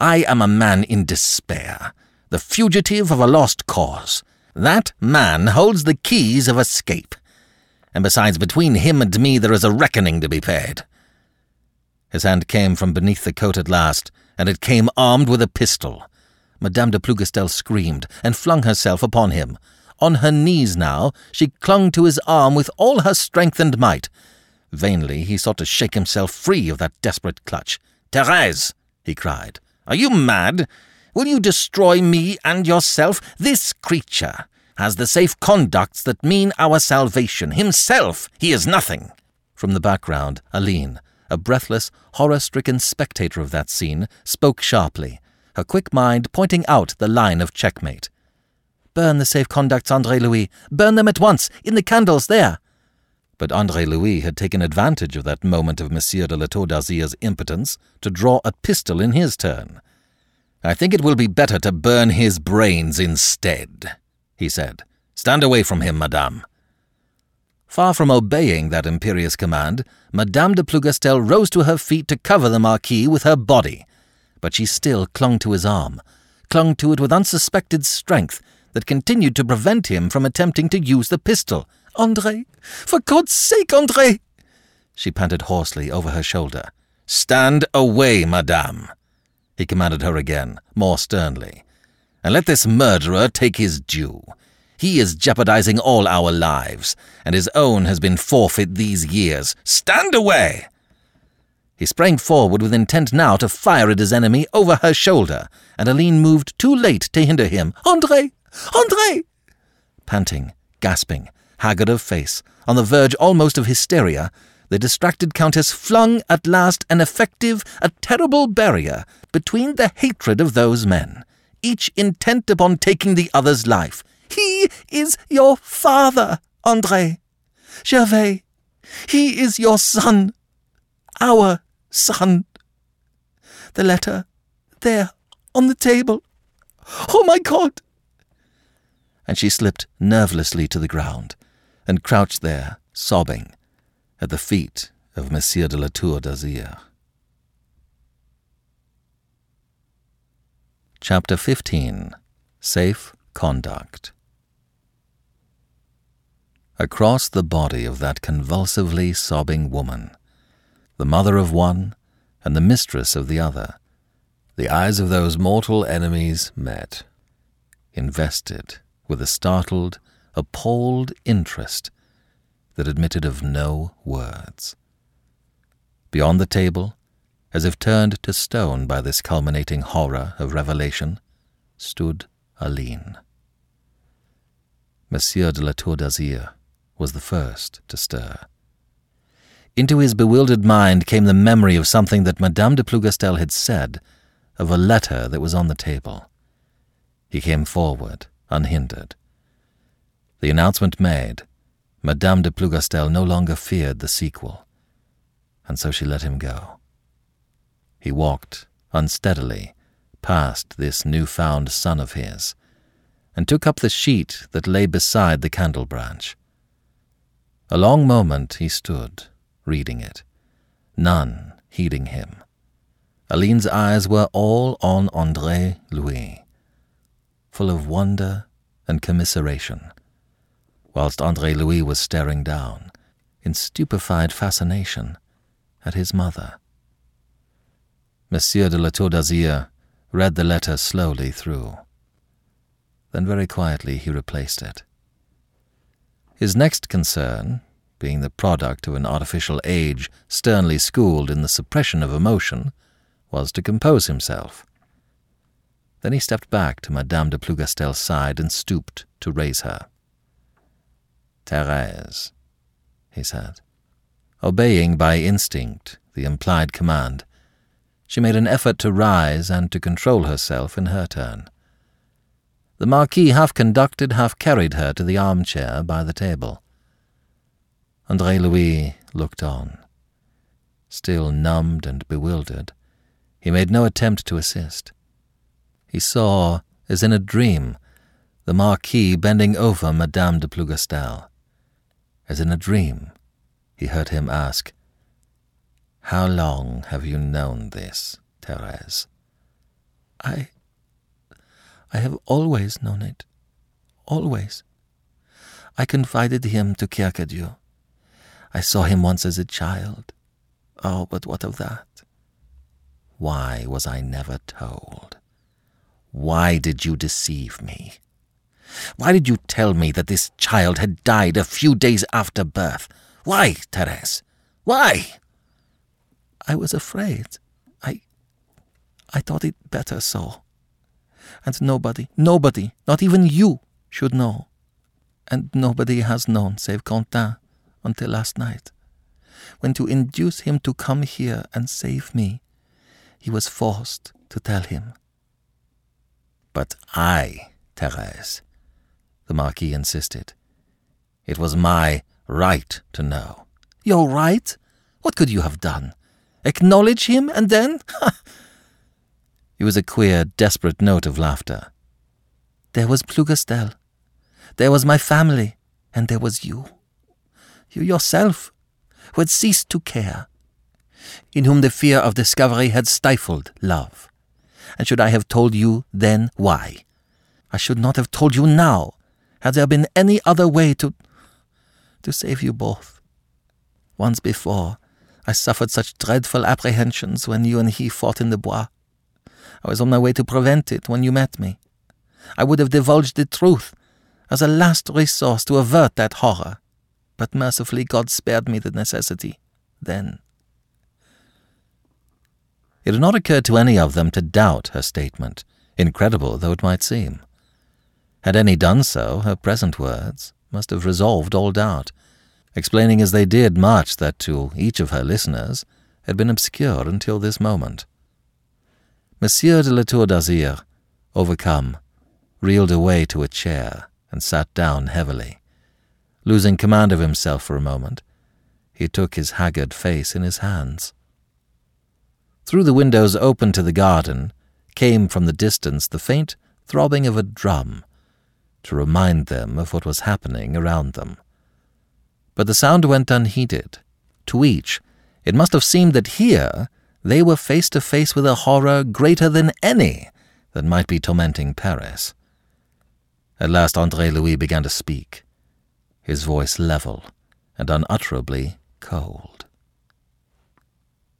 I am a man in despair, the fugitive of a lost cause. That man holds the keys of escape. And besides, between him and me there is a reckoning to be paid. His hand came from beneath the coat at last, and it came armed with a pistol. Madame de Plougastel screamed and flung herself upon him. On her knees now, she clung to his arm with all her strength and might. Vainly he sought to shake himself free of that desperate clutch. Therese, he cried, are you mad? Will you destroy me and yourself? This creature has the safe conducts that mean our salvation. Himself, he is nothing. From the background, Aline, a breathless, horror stricken spectator of that scene, spoke sharply, her quick mind pointing out the line of checkmate. Burn the safe conducts, Andre Louis. Burn them at once, in the candles there. But Andre Louis had taken advantage of that moment of Monsieur de la Tour d'Azyr's impotence to draw a pistol in his turn. I think it will be better to burn his brains instead, he said. Stand away from him, madame. Far from obeying that imperious command, Madame de Plougastel rose to her feet to cover the Marquis with her body. But she still clung to his arm, clung to it with unsuspected strength that continued to prevent him from attempting to use the pistol. Andre, for God's sake, Andre! She panted hoarsely over her shoulder. Stand away, madame, he commanded her again, more sternly, and let this murderer take his due. He is jeopardizing all our lives, and his own has been forfeit these years. Stand away! He sprang forward with intent now to fire at his enemy over her shoulder, and Aline moved too late to hinder him. Andre! Andre! Panting, gasping, haggard of face, on the verge almost of hysteria, the distracted countess flung at last an effective, a terrible barrier between the hatred of those men, each intent upon taking the other's life. He is your father, Andre. Gervais, he is your son. Our son. The letter, there, on the table. Oh, my God! And she slipped nervelessly to the ground and crouched there, sobbing, at the feet of Monsieur de la Tour d'Azyr. Chapter 15 Safe Conduct Across the body of that convulsively sobbing woman, the mother of one and the mistress of the other, the eyes of those mortal enemies met, invested with a startled, appalled interest that admitted of no words. Beyond the table, as if turned to stone by this culminating horror of revelation, stood Aline. Monsieur de la Tour d'Azyr was the first to stir. Into his bewildered mind came the memory of something that Madame de Plougastel had said, of a letter that was on the table. He came forward, unhindered. The announcement made, Madame de Plougastel no longer feared the sequel, and so she let him go. He walked unsteadily past this new-found son of his, and took up the sheet that lay beside the candle branch. A long moment he stood, reading it, none heeding him. Aline's eyes were all on Andre Louis, full of wonder and commiseration whilst Andre Louis was staring down, in stupefied fascination, at his mother. Monsieur de la Tour d'Azyr read the letter slowly through. Then very quietly he replaced it. His next concern, being the product of an artificial age sternly schooled in the suppression of emotion, was to compose himself. Then he stepped back to Madame de Plougastel's side and stooped to raise her. Thérèse, he said. Obeying by instinct the implied command, she made an effort to rise and to control herself in her turn. The Marquis half conducted, half carried her to the armchair by the table. Andre Louis looked on. Still numbed and bewildered, he made no attempt to assist. He saw, as in a dream, the Marquis bending over Madame de Plougastel. As in a dream, he heard him ask, How long have you known this, Therese? I. I have always known it. Always. I confided him to Kercadiou. I saw him once as a child. Oh, but what of that? Why was I never told? Why did you deceive me? Why did you tell me that this child had died a few days after birth? Why, Therese? Why? I was afraid. I. I thought it better so. And nobody, nobody, not even you, should know. And nobody has known save Quintin until last night, when to induce him to come here and save me, he was forced to tell him. But I, Therese, the Marquis insisted. It was my right to know. Your right? What could you have done? Acknowledge him and then? it was a queer, desperate note of laughter. There was Plougastel. There was my family. And there was you. You yourself, who had ceased to care, in whom the fear of discovery had stifled love. And should I have told you then why? I should not have told you now, had there been any other way to. to save you both. Once before, I suffered such dreadful apprehensions when you and he fought in the bois. I was on my way to prevent it when you met me. I would have divulged the truth as a last resource to avert that horror, but mercifully God spared me the necessity then. It had not occurred to any of them to doubt her statement, incredible though it might seem. Had any done so, her present words must have resolved all doubt, explaining as they did much that to each of her listeners had been obscure until this moment. Monsieur de la Tour d'Azyr, overcome, reeled away to a chair and sat down heavily. Losing command of himself for a moment, he took his haggard face in his hands. Through the windows open to the garden came from the distance the faint throbbing of a drum to remind them of what was happening around them. But the sound went unheeded. To each, it must have seemed that here they were face to face with a horror greater than any that might be tormenting Paris. At last Andre Louis began to speak, his voice level and unutterably cold.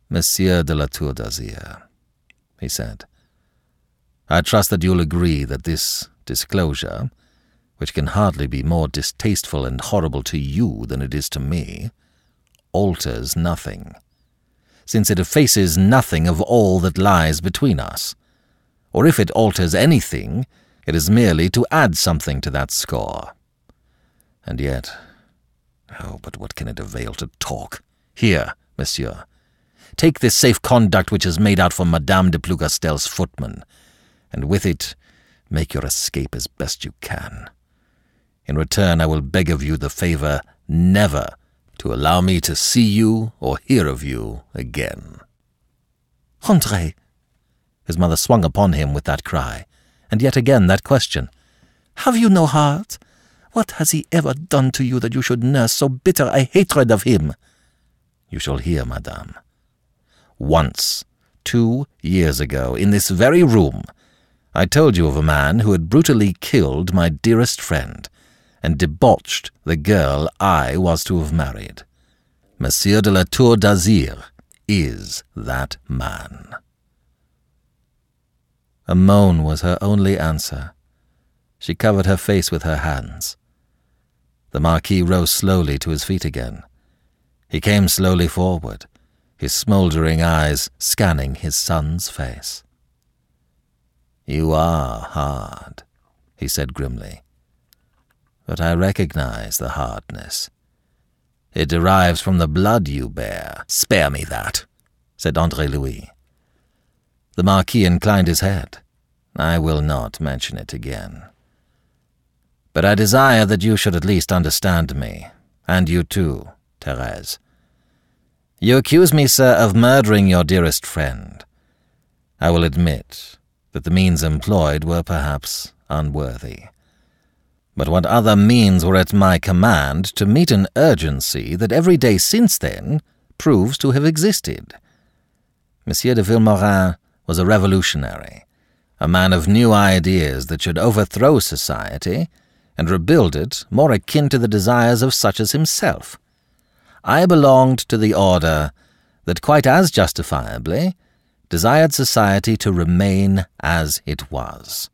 Monsieur de la Tour d'Azyr, he said, I trust that you'll agree that this disclosure, which can hardly be more distasteful and horrible to you than it is to me, alters nothing, since it effaces nothing of all that lies between us. Or if it alters anything, it is merely to add something to that score. And yet, oh, but what can it avail to talk? Here, monsieur, take this safe conduct which is made out for Madame de Plougastel's footman, and with it make your escape as best you can. In return, I will beg of you the favor never to allow me to see you or hear of you again. Andre! His mother swung upon him with that cry and yet again that question. Have you no heart? What has he ever done to you that you should nurse so bitter a hatred of him? You shall hear, madame. Once, two years ago, in this very room, I told you of a man who had brutally killed my dearest friend and debauched the girl I was to have married. Monsieur de la Tour d'Azyr is that man. A moan was her only answer. She covered her face with her hands. The Marquis rose slowly to his feet again. He came slowly forward, his smouldering eyes scanning his son's face. You are hard, he said grimly. But I recognize the hardness. It derives from the blood you bear. Spare me that, said Andre Louis. The Marquis inclined his head. I will not mention it again. But I desire that you should at least understand me, and you too, Therese. You accuse me, sir, of murdering your dearest friend. I will admit that the means employed were perhaps unworthy. But what other means were at my command to meet an urgency that every day since then proves to have existed? Monsieur de Vilmorin was a revolutionary, a man of new ideas that should overthrow society and rebuild it more akin to the desires of such as himself. I belonged to the order that quite as justifiably desired society to remain as it was.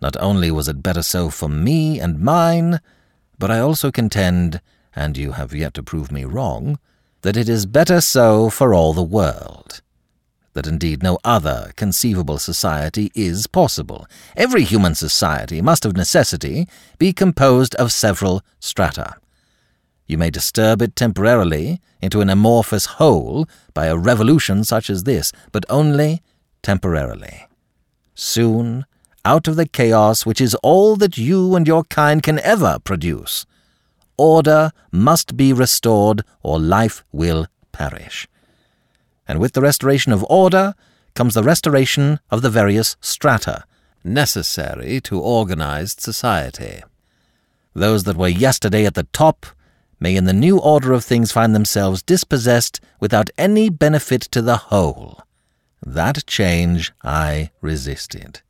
Not only was it better so for me and mine, but I also contend, and you have yet to prove me wrong, that it is better so for all the world that indeed no other conceivable society is possible. Every human society must of necessity be composed of several strata. You may disturb it temporarily into an amorphous whole by a revolution such as this, but only temporarily. Soon, out of the chaos which is all that you and your kind can ever produce, order must be restored or life will perish and with the restoration of order comes the restoration of the various strata necessary to organized society. Those that were yesterday at the top may in the new order of things find themselves dispossessed without any benefit to the whole. That change I resisted.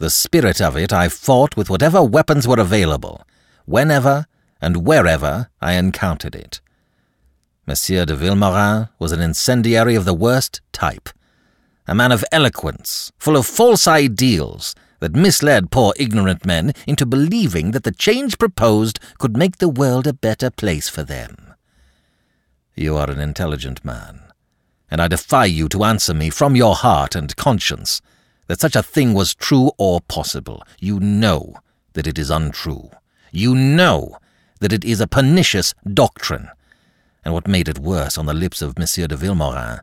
The spirit of it I fought with whatever weapons were available, whenever and wherever I encountered it. Monsieur de Vilmorin was an incendiary of the worst type, a man of eloquence, full of false ideals that misled poor ignorant men into believing that the change proposed could make the world a better place for them. You are an intelligent man, and I defy you to answer me from your heart and conscience that such a thing was true or possible. You know that it is untrue. You know that it is a pernicious doctrine. And what made it worse on the lips of Monsieur de Vilmorin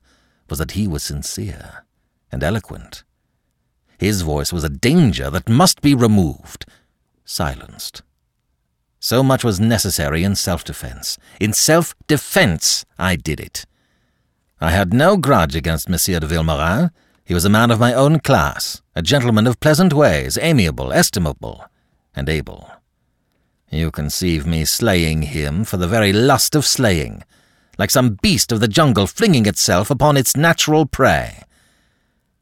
was that he was sincere and eloquent. His voice was a danger that must be removed, silenced. So much was necessary in self defense. In self defense, I did it. I had no grudge against Monsieur de Vilmorin. He was a man of my own class, a gentleman of pleasant ways, amiable, estimable, and able. You conceive me slaying him for the very lust of slaying, like some beast of the jungle flinging itself upon its natural prey.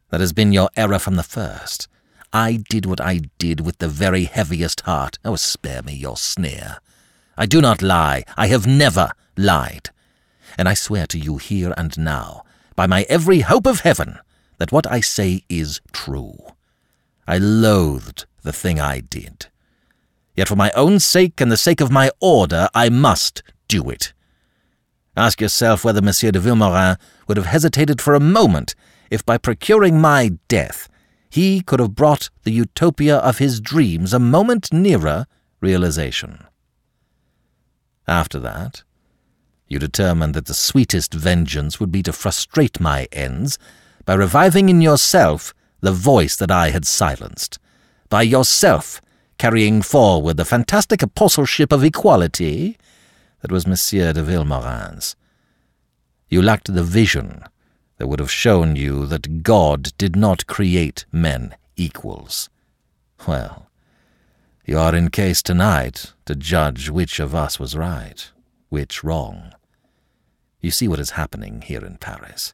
That has been your error from the first. I did what I did with the very heaviest heart. Oh, spare me your sneer. I do not lie. I have never lied. And I swear to you here and now, by my every hope of heaven, that what I say is true. I loathed the thing I did. Yet for my own sake and the sake of my order, I must do it. Ask yourself whether Monsieur de Vilmorin would have hesitated for a moment if by procuring my death he could have brought the utopia of his dreams a moment nearer realization. After that, you determined that the sweetest vengeance would be to frustrate my ends by reviving in yourself the voice that I had silenced, by yourself carrying forward the fantastic apostleship of equality that was Monsieur de Vilmorin's. You lacked the vision that would have shown you that God did not create men equals. Well, you are in case tonight to judge which of us was right, which wrong. You see what is happening here in Paris.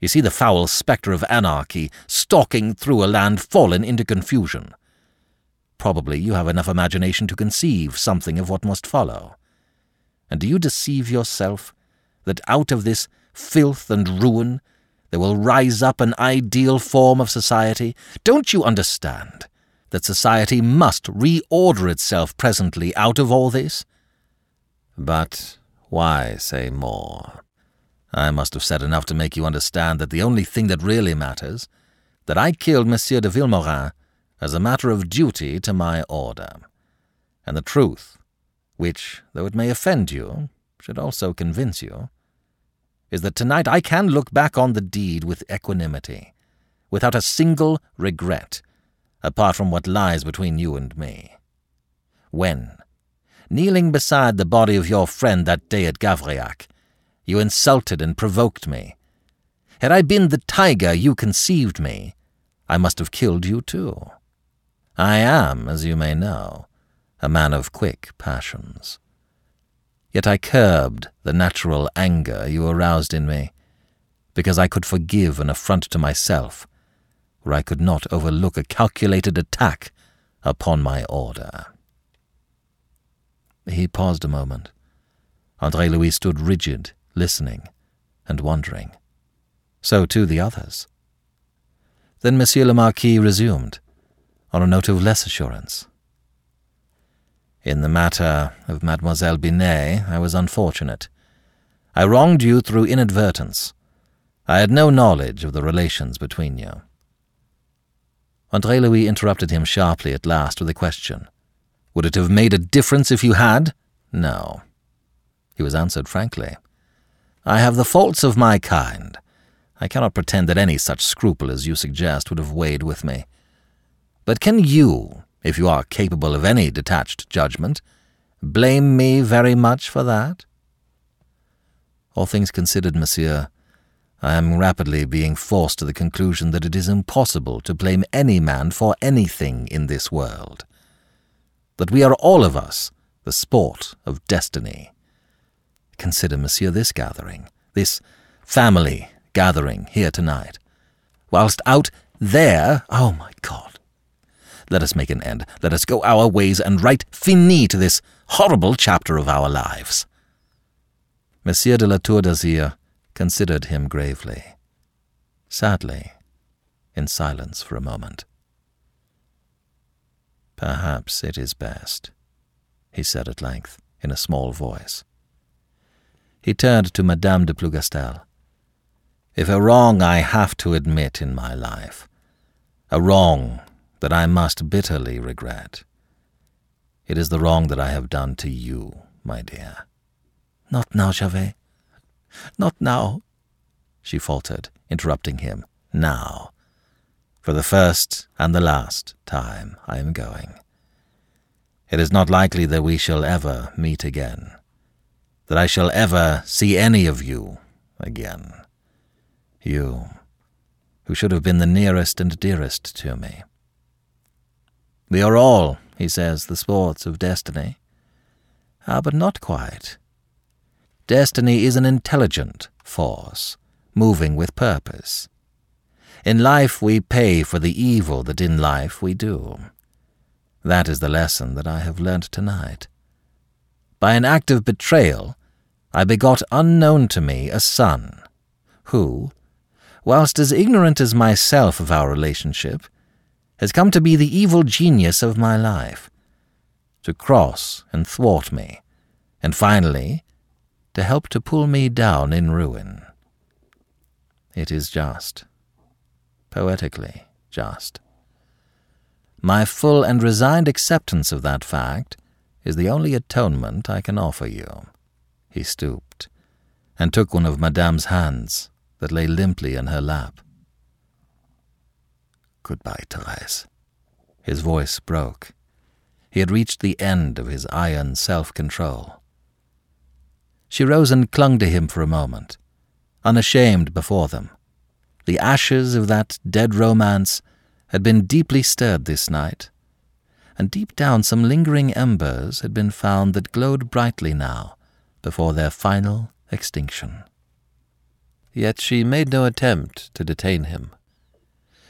You see the foul spectre of anarchy stalking through a land fallen into confusion. Probably you have enough imagination to conceive something of what must follow. And do you deceive yourself that out of this filth and ruin, there will rise up an ideal form of society. Don't you understand that society must reorder itself presently out of all this? But why say more? I must have said enough to make you understand that the only thing that really matters, that I killed Monsieur de Vilmorin as a matter of duty to my order, and the truth, which, though it may offend you, should also convince you, is that tonight I can look back on the deed with equanimity, without a single regret, apart from what lies between you and me. When, kneeling beside the body of your friend that day at Gavrillac, you insulted and provoked me, had I been the tiger you conceived me, I must have killed you too. I am, as you may know, a man of quick passions. Yet I curbed the natural anger you aroused in me, because I could forgive an affront to myself, or I could not overlook a calculated attack upon my order. He paused a moment. Andre Louis stood rigid, listening and wondering. So too the others. Then Monsieur le Marquis resumed, on a note of less assurance. In the matter of Mademoiselle Binet, I was unfortunate. I wronged you through inadvertence. I had no knowledge of the relations between you. Andre Louis interrupted him sharply at last with a question. Would it have made a difference if you had? No. He was answered frankly. I have the faults of my kind. I cannot pretend that any such scruple as you suggest would have weighed with me. But can you, if you are capable of any detached judgment, blame me very much for that? All things considered, monsieur, I am rapidly being forced to the conclusion that it is impossible to blame any man for anything in this world. That we are all of us the sport of destiny, consider, monsieur, this gathering, this family gathering here tonight, whilst out there, oh my God. Let us make an end. Let us go our ways and write fini to this horrible chapter of our lives. Monsieur de la Tour d'Azyr considered him gravely, sadly, in silence for a moment. Perhaps it is best, he said at length, in a small voice. He turned to Madame de Plougastel. If a wrong I have to admit in my life, a wrong that I must bitterly regret, it is the wrong that I have done to you, my dear. Not now, Gervais. Not now, she faltered, interrupting him. Now. For the first and the last time I am going. It is not likely that we shall ever meet again, that I shall ever see any of you again. You, who should have been the nearest and dearest to me. We are all, he says, the sports of destiny. Ah, but not quite. Destiny is an intelligent force, moving with purpose. In life we pay for the evil that in life we do. That is the lesson that I have learnt tonight. By an act of betrayal, I begot unknown to me a son, who, whilst as ignorant as myself of our relationship, has come to be the evil genius of my life, to cross and thwart me, and finally to help to pull me down in ruin. It is just, poetically just. My full and resigned acceptance of that fact is the only atonement I can offer you. He stooped and took one of Madame's hands that lay limply in her lap. Goodbye, Therese. His voice broke. He had reached the end of his iron self control. She rose and clung to him for a moment, unashamed before them. The ashes of that dead romance had been deeply stirred this night, and deep down some lingering embers had been found that glowed brightly now before their final extinction. Yet she made no attempt to detain him.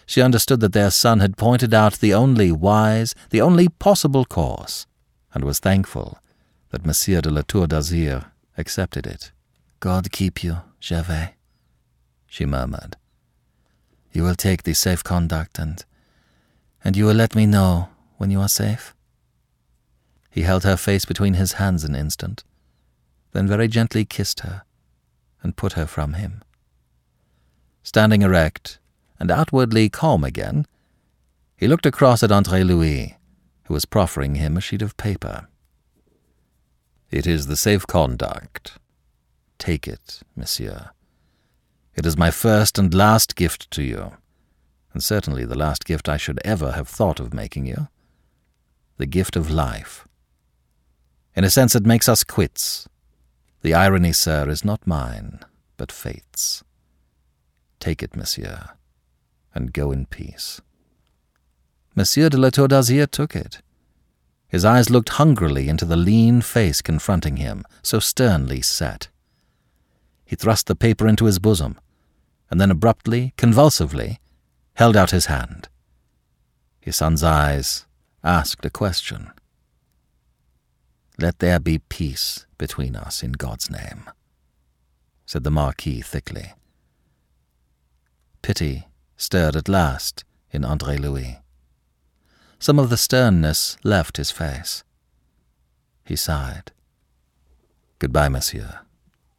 She understood that their son had pointed out the only wise, the only possible course, and was thankful that Monsieur de la Tour d'Azyr accepted it. God keep you, Gervais, she murmured. You will take the safe conduct and and you will let me know when you are safe? He held her face between his hands an instant, then very gently kissed her and put her from him. Standing erect and outwardly calm again, he looked across at Andre Louis, who was proffering him a sheet of paper. It is the safe conduct. Take it, monsieur. It is my first and last gift to you, and certainly the last gift I should ever have thought of making you. The gift of life. In a sense, it makes us quits. The irony, sir, is not mine, but fate's. Take it, monsieur, and go in peace. Monsieur de la Tour d'Azyr took it his eyes looked hungrily into the lean face confronting him, so sternly set. He thrust the paper into his bosom, and then abruptly, convulsively, held out his hand. His son's eyes asked a question. Let there be peace between us in God's name, said the Marquis thickly. Pity stirred at last in Andre Louis. Some of the sternness left his face. He sighed. Goodbye, monsieur,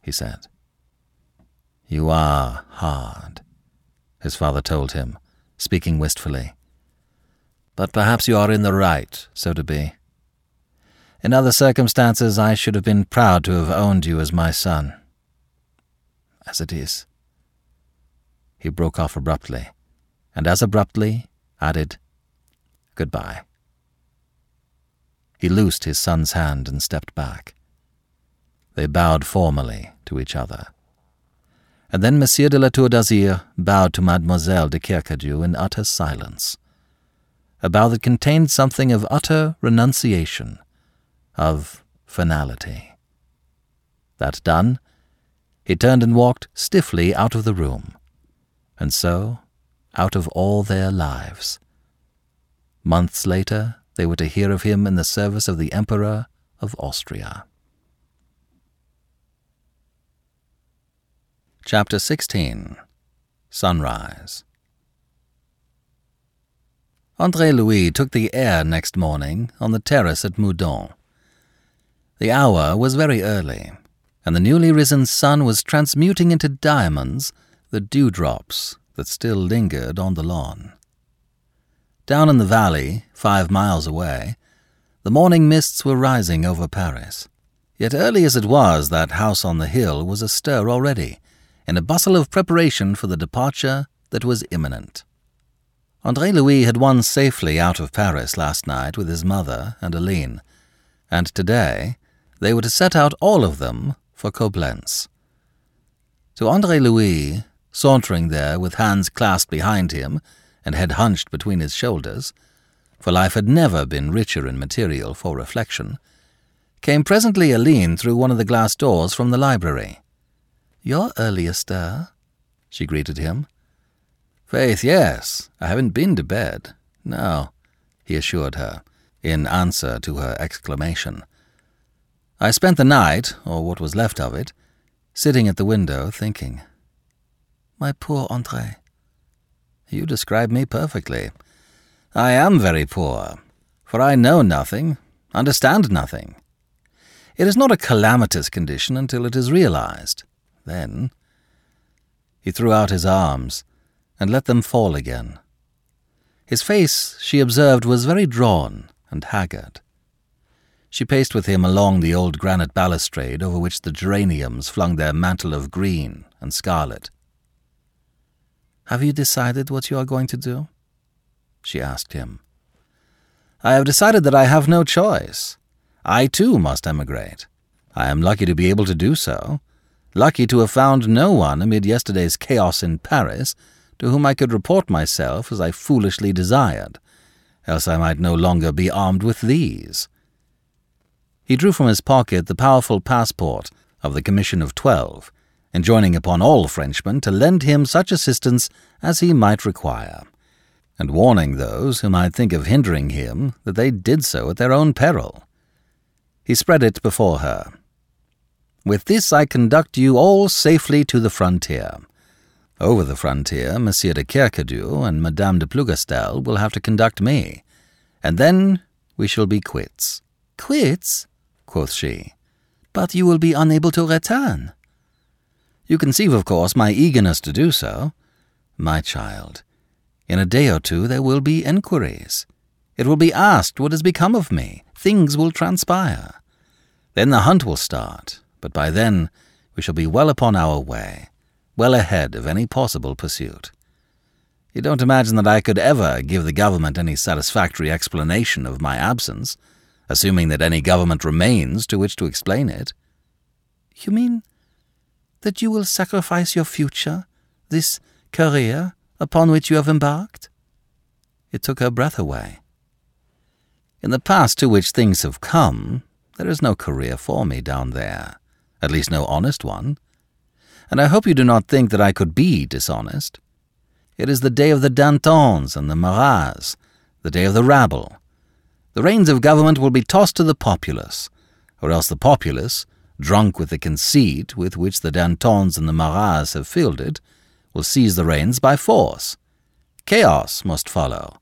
he said. You are hard, his father told him, speaking wistfully. But perhaps you are in the right, so to be. In other circumstances, I should have been proud to have owned you as my son. As it is. He broke off abruptly, and as abruptly added, Goodbye. He loosed his son's hand and stepped back. They bowed formally to each other. And then Monsieur de la Tour d'Azyr bowed to Mademoiselle de Kercadiou in utter silence, a bow that contained something of utter renunciation, of finality. That done, he turned and walked stiffly out of the room, and so out of all their lives. Months later, they were to hear of him in the service of the Emperor of Austria. Chapter 16 Sunrise Andre Louis took the air next morning on the terrace at Meudon. The hour was very early, and the newly risen sun was transmuting into diamonds the dewdrops that still lingered on the lawn. Down in the valley, five miles away, the morning mists were rising over Paris. Yet early as it was, that house on the hill was astir already, in a bustle of preparation for the departure that was imminent. Andre Louis had won safely out of Paris last night with his mother and Aline, and today they were to set out all of them for Koblenz. To Andre Louis, sauntering there with hands clasped behind him and head hunched between his shoulders, for life had never been richer in material for reflection, came presently Aline through one of the glass doors from the library. You're early astir, she greeted him. Faith, yes. I haven't been to bed. No, he assured her, in answer to her exclamation. I spent the night, or what was left of it, sitting at the window thinking. My poor Andre. You describe me perfectly. I am very poor, for I know nothing, understand nothing. It is not a calamitous condition until it is realized. Then. He threw out his arms and let them fall again. His face, she observed, was very drawn and haggard. She paced with him along the old granite balustrade over which the geraniums flung their mantle of green and scarlet. Have you decided what you are going to do? she asked him. I have decided that I have no choice. I too must emigrate. I am lucky to be able to do so, lucky to have found no one amid yesterday's chaos in Paris to whom I could report myself as I foolishly desired, else I might no longer be armed with these. He drew from his pocket the powerful passport of the Commission of Twelve, enjoining upon all Frenchmen to lend him such assistance as he might require, and warning those who might think of hindering him that they did so at their own peril. He spread it before her. With this I conduct you all safely to the frontier. Over the frontier, Monsieur de Kercadiou and Madame de Plougastel will have to conduct me, and then we shall be quits. Quits? Quoth she. But you will be unable to return. You conceive, of course, my eagerness to do so. My child, in a day or two there will be enquiries. It will be asked what has become of me. Things will transpire. Then the hunt will start, but by then we shall be well upon our way well ahead of any possible pursuit. You don't imagine that I could ever give the government any satisfactory explanation of my absence, assuming that any government remains to which to explain it. You mean that you will sacrifice your future, this career upon which you have embarked? It took her breath away. In the past to which things have come, there is no career for me down there, at least no honest one and I hope you do not think that I could be dishonest. It is the day of the Dantons and the Marats, the day of the rabble. The reins of government will be tossed to the populace, or else the populace, drunk with the conceit with which the Dantons and the Marats have filled it, will seize the reins by force. Chaos must follow,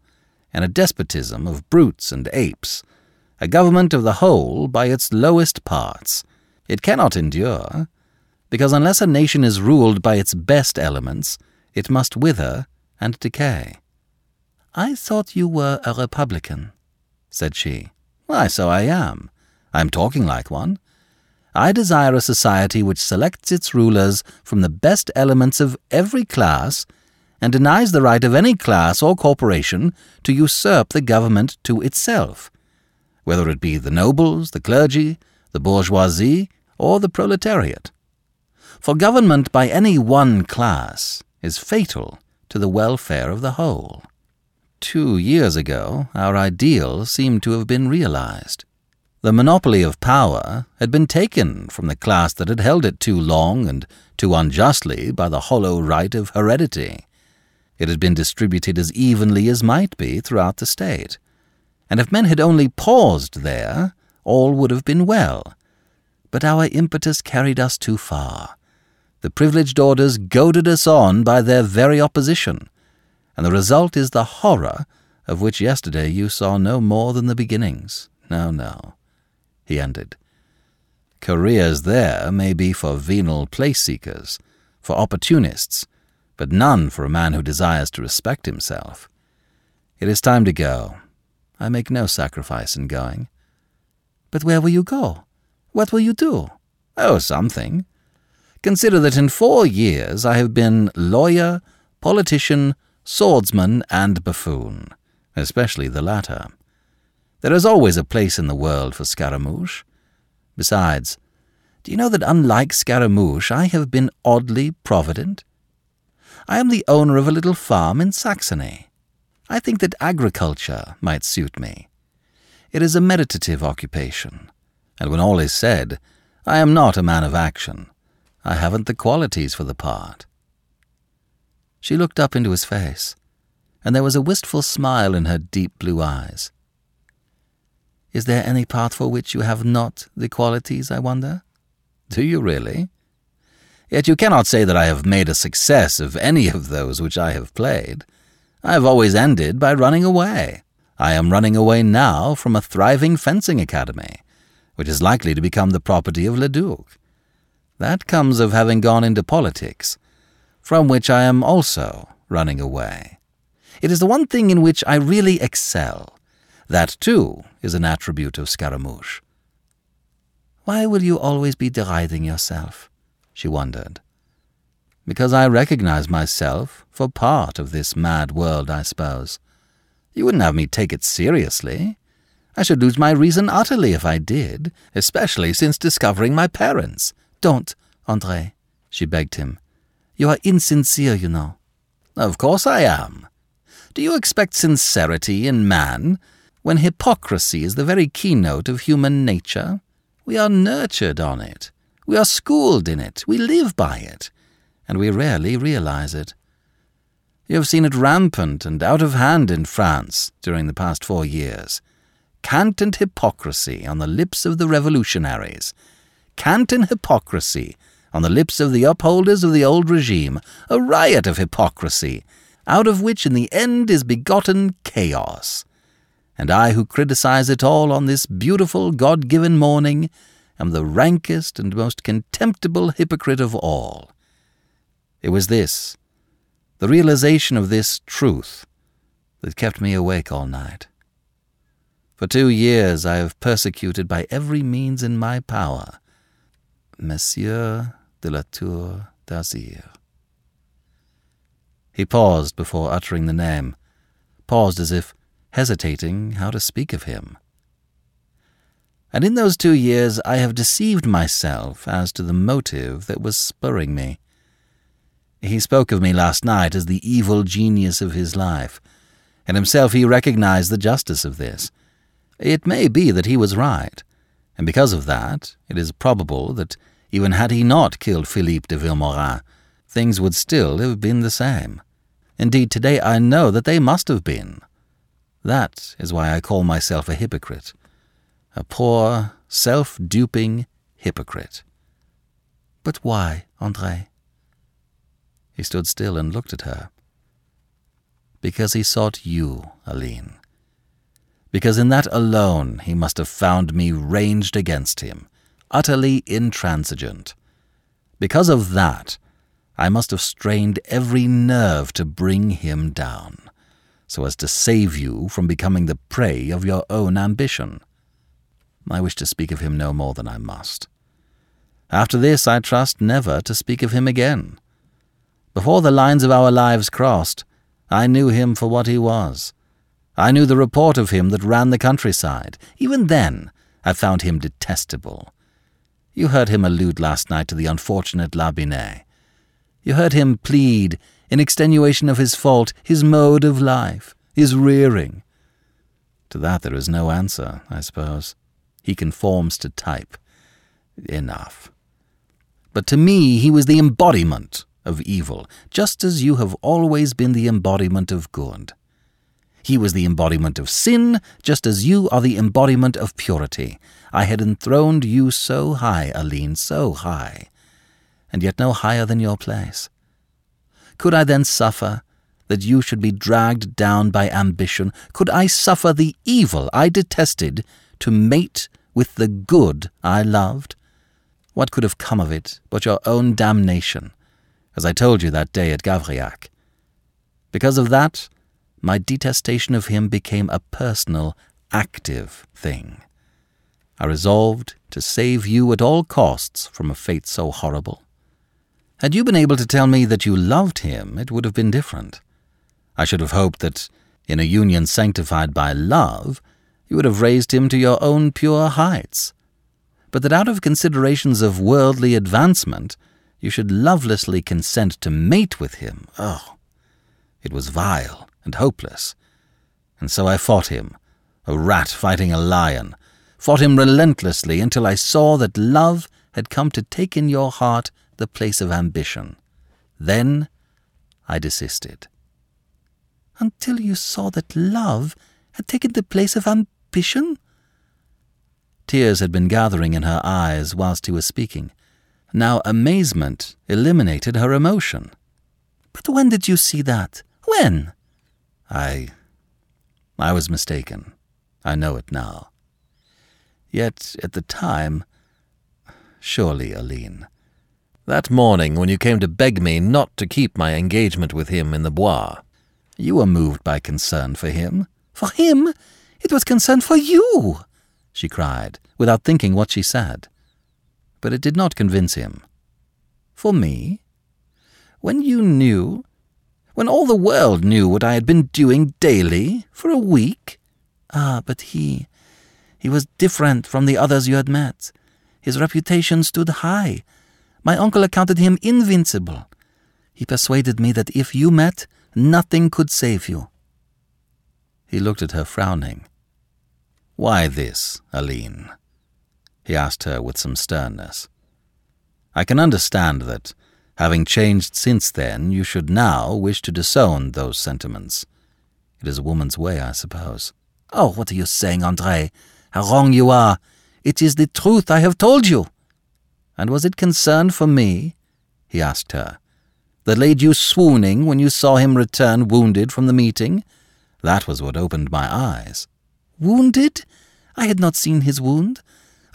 and a despotism of brutes and apes, a government of the whole by its lowest parts. It cannot endure because unless a nation is ruled by its best elements, it must wither and decay. I thought you were a Republican, said she. Why, so I am. I am talking like one. I desire a society which selects its rulers from the best elements of every class and denies the right of any class or corporation to usurp the government to itself, whether it be the nobles, the clergy, the bourgeoisie, or the proletariat for government by any one class is fatal to the welfare of the whole. Two years ago, our ideal seemed to have been realized. The monopoly of power had been taken from the class that had held it too long and too unjustly by the hollow right of heredity. It had been distributed as evenly as might be throughout the state. And if men had only paused there, all would have been well. But our impetus carried us too far. The privileged orders goaded us on by their very opposition, and the result is the horror of which yesterday you saw no more than the beginnings. No, no, he ended. Careers there may be for venal place seekers, for opportunists, but none for a man who desires to respect himself. It is time to go. I make no sacrifice in going. But where will you go? What will you do? Oh, something. Consider that in four years I have been lawyer, politician, swordsman, and buffoon, especially the latter. There is always a place in the world for Scaramouche. Besides, do you know that unlike Scaramouche, I have been oddly provident? I am the owner of a little farm in Saxony. I think that agriculture might suit me. It is a meditative occupation, and when all is said, I am not a man of action. I haven't the qualities for the part. She looked up into his face, and there was a wistful smile in her deep blue eyes. Is there any part for which you have not the qualities, I wonder? Do you really? Yet you cannot say that I have made a success of any of those which I have played. I have always ended by running away. I am running away now from a thriving fencing academy, which is likely to become the property of Leduc. That comes of having gone into politics, from which I am also running away. It is the one thing in which I really excel. That, too, is an attribute of Scaramouche. Why will you always be deriding yourself? she wondered. Because I recognize myself for part of this mad world, I suppose. You wouldn't have me take it seriously. I should lose my reason utterly if I did, especially since discovering my parents. Don't, Andre, she begged him. You are insincere, you know. Of course I am. Do you expect sincerity in man when hypocrisy is the very keynote of human nature? We are nurtured on it. We are schooled in it, we live by it, and we rarely realize it. You have seen it rampant and out of hand in France during the past four years. Cant and hypocrisy on the lips of the revolutionaries. Cant and hypocrisy on the lips of the upholders of the old regime. A riot of hypocrisy, out of which in the end is begotten chaos. And I who criticize it all on this beautiful God given morning am the rankest and most contemptible hypocrite of all. It was this, the realization of this truth, that kept me awake all night. For two years I have persecuted by every means in my power Monsieur de la Tour d'Azyr. He paused before uttering the name, paused as if hesitating how to speak of him. And in those two years I have deceived myself as to the motive that was spurring me. He spoke of me last night as the evil genius of his life, and himself he recognized the justice of this. It may be that he was right, and because of that, it is probable that even had he not killed Philippe de Vilmorin, things would still have been the same. Indeed, today I know that they must have been. That is why I call myself a hypocrite a poor, self duping hypocrite. But why, Andre? He stood still and looked at her. Because he sought you, Aline. Because in that alone he must have found me ranged against him, utterly intransigent. Because of that, I must have strained every nerve to bring him down, so as to save you from becoming the prey of your own ambition. I wish to speak of him no more than I must. After this, I trust never to speak of him again. Before the lines of our lives crossed, I knew him for what he was. I knew the report of him that ran the countryside. Even then, I found him detestable. You heard him allude last night to the unfortunate La Binet. You heard him plead, in extenuation of his fault, his mode of life, his rearing. To that there is no answer, I suppose. He conforms to type. Enough. But to me, he was the embodiment of evil, just as you have always been the embodiment of good. He was the embodiment of sin, just as you are the embodiment of purity. I had enthroned you so high, Aline, so high, and yet no higher than your place. Could I then suffer that you should be dragged down by ambition? Could I suffer the evil I detested to mate with the good I loved? What could have come of it but your own damnation, as I told you that day at Gavrillac? Because of that, my detestation of him became a personal, active thing. I resolved to save you at all costs from a fate so horrible. Had you been able to tell me that you loved him, it would have been different. I should have hoped that, in a union sanctified by love, you would have raised him to your own pure heights, but that out of considerations of worldly advancement, you should lovelessly consent to mate with him. Oh, it was vile and hopeless. And so I fought him, a rat fighting a lion, fought him relentlessly until I saw that love had come to take in your heart the place of ambition. Then I desisted. Until you saw that love had taken the place of ambition? Tears had been gathering in her eyes whilst he was speaking. Now amazement eliminated her emotion. But when did you see that? When? I. I was mistaken. I know it now. Yet, at the time, surely, Aline. That morning when you came to beg me not to keep my engagement with him in the Bois, you were moved by concern for him. For him? It was concern for you, she cried, without thinking what she said. But it did not convince him. For me? When you knew when all the world knew what I had been doing daily for a week? Ah, but he. He was different from the others you had met. His reputation stood high. My uncle accounted him invincible. He persuaded me that if you met, nothing could save you. He looked at her, frowning. Why this, Aline? He asked her with some sternness. I can understand that Having changed since then, you should now wish to disown those sentiments. It is a woman's way, I suppose. Oh, what are you saying, Andre? How wrong you are! It is the truth I have told you. And was it concern for me? he asked her. That laid you swooning when you saw him return wounded from the meeting? That was what opened my eyes. Wounded? I had not seen his wound.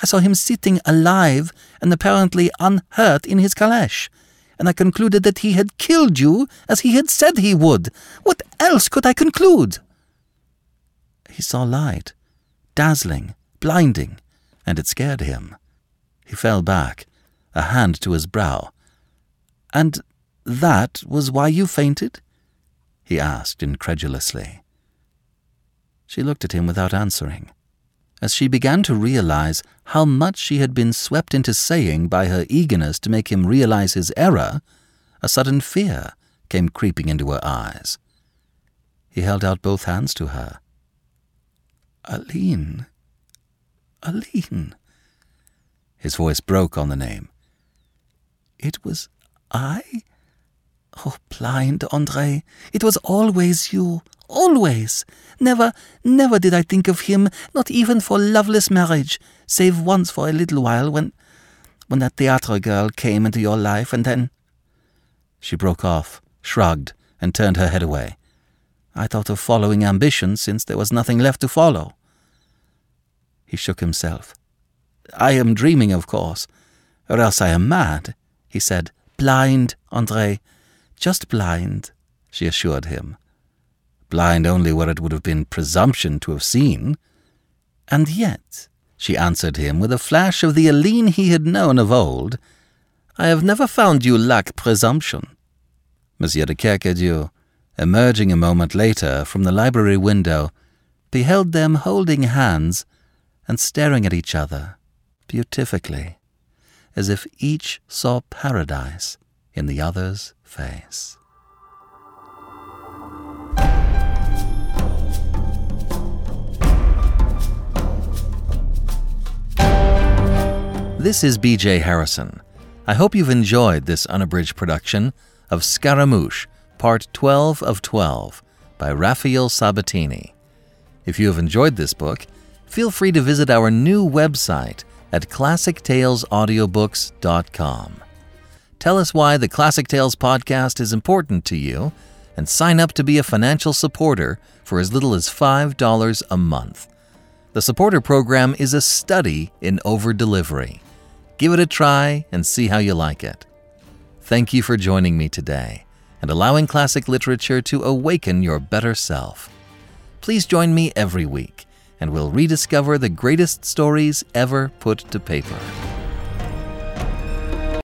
I saw him sitting alive and apparently unhurt in his caleche and I concluded that he had killed you as he had said he would. What else could I conclude? He saw light, dazzling, blinding, and it scared him. He fell back, a hand to his brow. And that was why you fainted? he asked incredulously. She looked at him without answering as she began to realize how much she had been swept into saying by her eagerness to make him realize his error, a sudden fear came creeping into her eyes. He held out both hands to her. Aline, Aline. His voice broke on the name. It was I? Oh, blind Andre, it was always you, Always. Never, never did I think of him, not even for loveless marriage, save once for a little while when. when that theatre girl came into your life, and then. She broke off, shrugged, and turned her head away. I thought of following ambition since there was nothing left to follow. He shook himself. I am dreaming, of course, or else I am mad, he said. Blind, Andre. Just blind, she assured him blind only where it would have been presumption to have seen. And yet, she answered him with a flash of the Aline he had known of old, I have never found you lack presumption. Monsieur de Kercadiou, emerging a moment later from the library window, beheld them holding hands and staring at each other beatifically, as if each saw paradise in the other's face. This is BJ Harrison. I hope you've enjoyed this unabridged production of Scaramouche, Part 12 of 12 by Raphael Sabatini. If you have enjoyed this book, feel free to visit our new website at classictalesaudiobooks.com. Tell us why the Classic Tales podcast is important to you and sign up to be a financial supporter for as little as $5 a month. The supporter program is a study in over delivery. Give it a try and see how you like it. Thank you for joining me today and allowing classic literature to awaken your better self. Please join me every week, and we'll rediscover the greatest stories ever put to paper.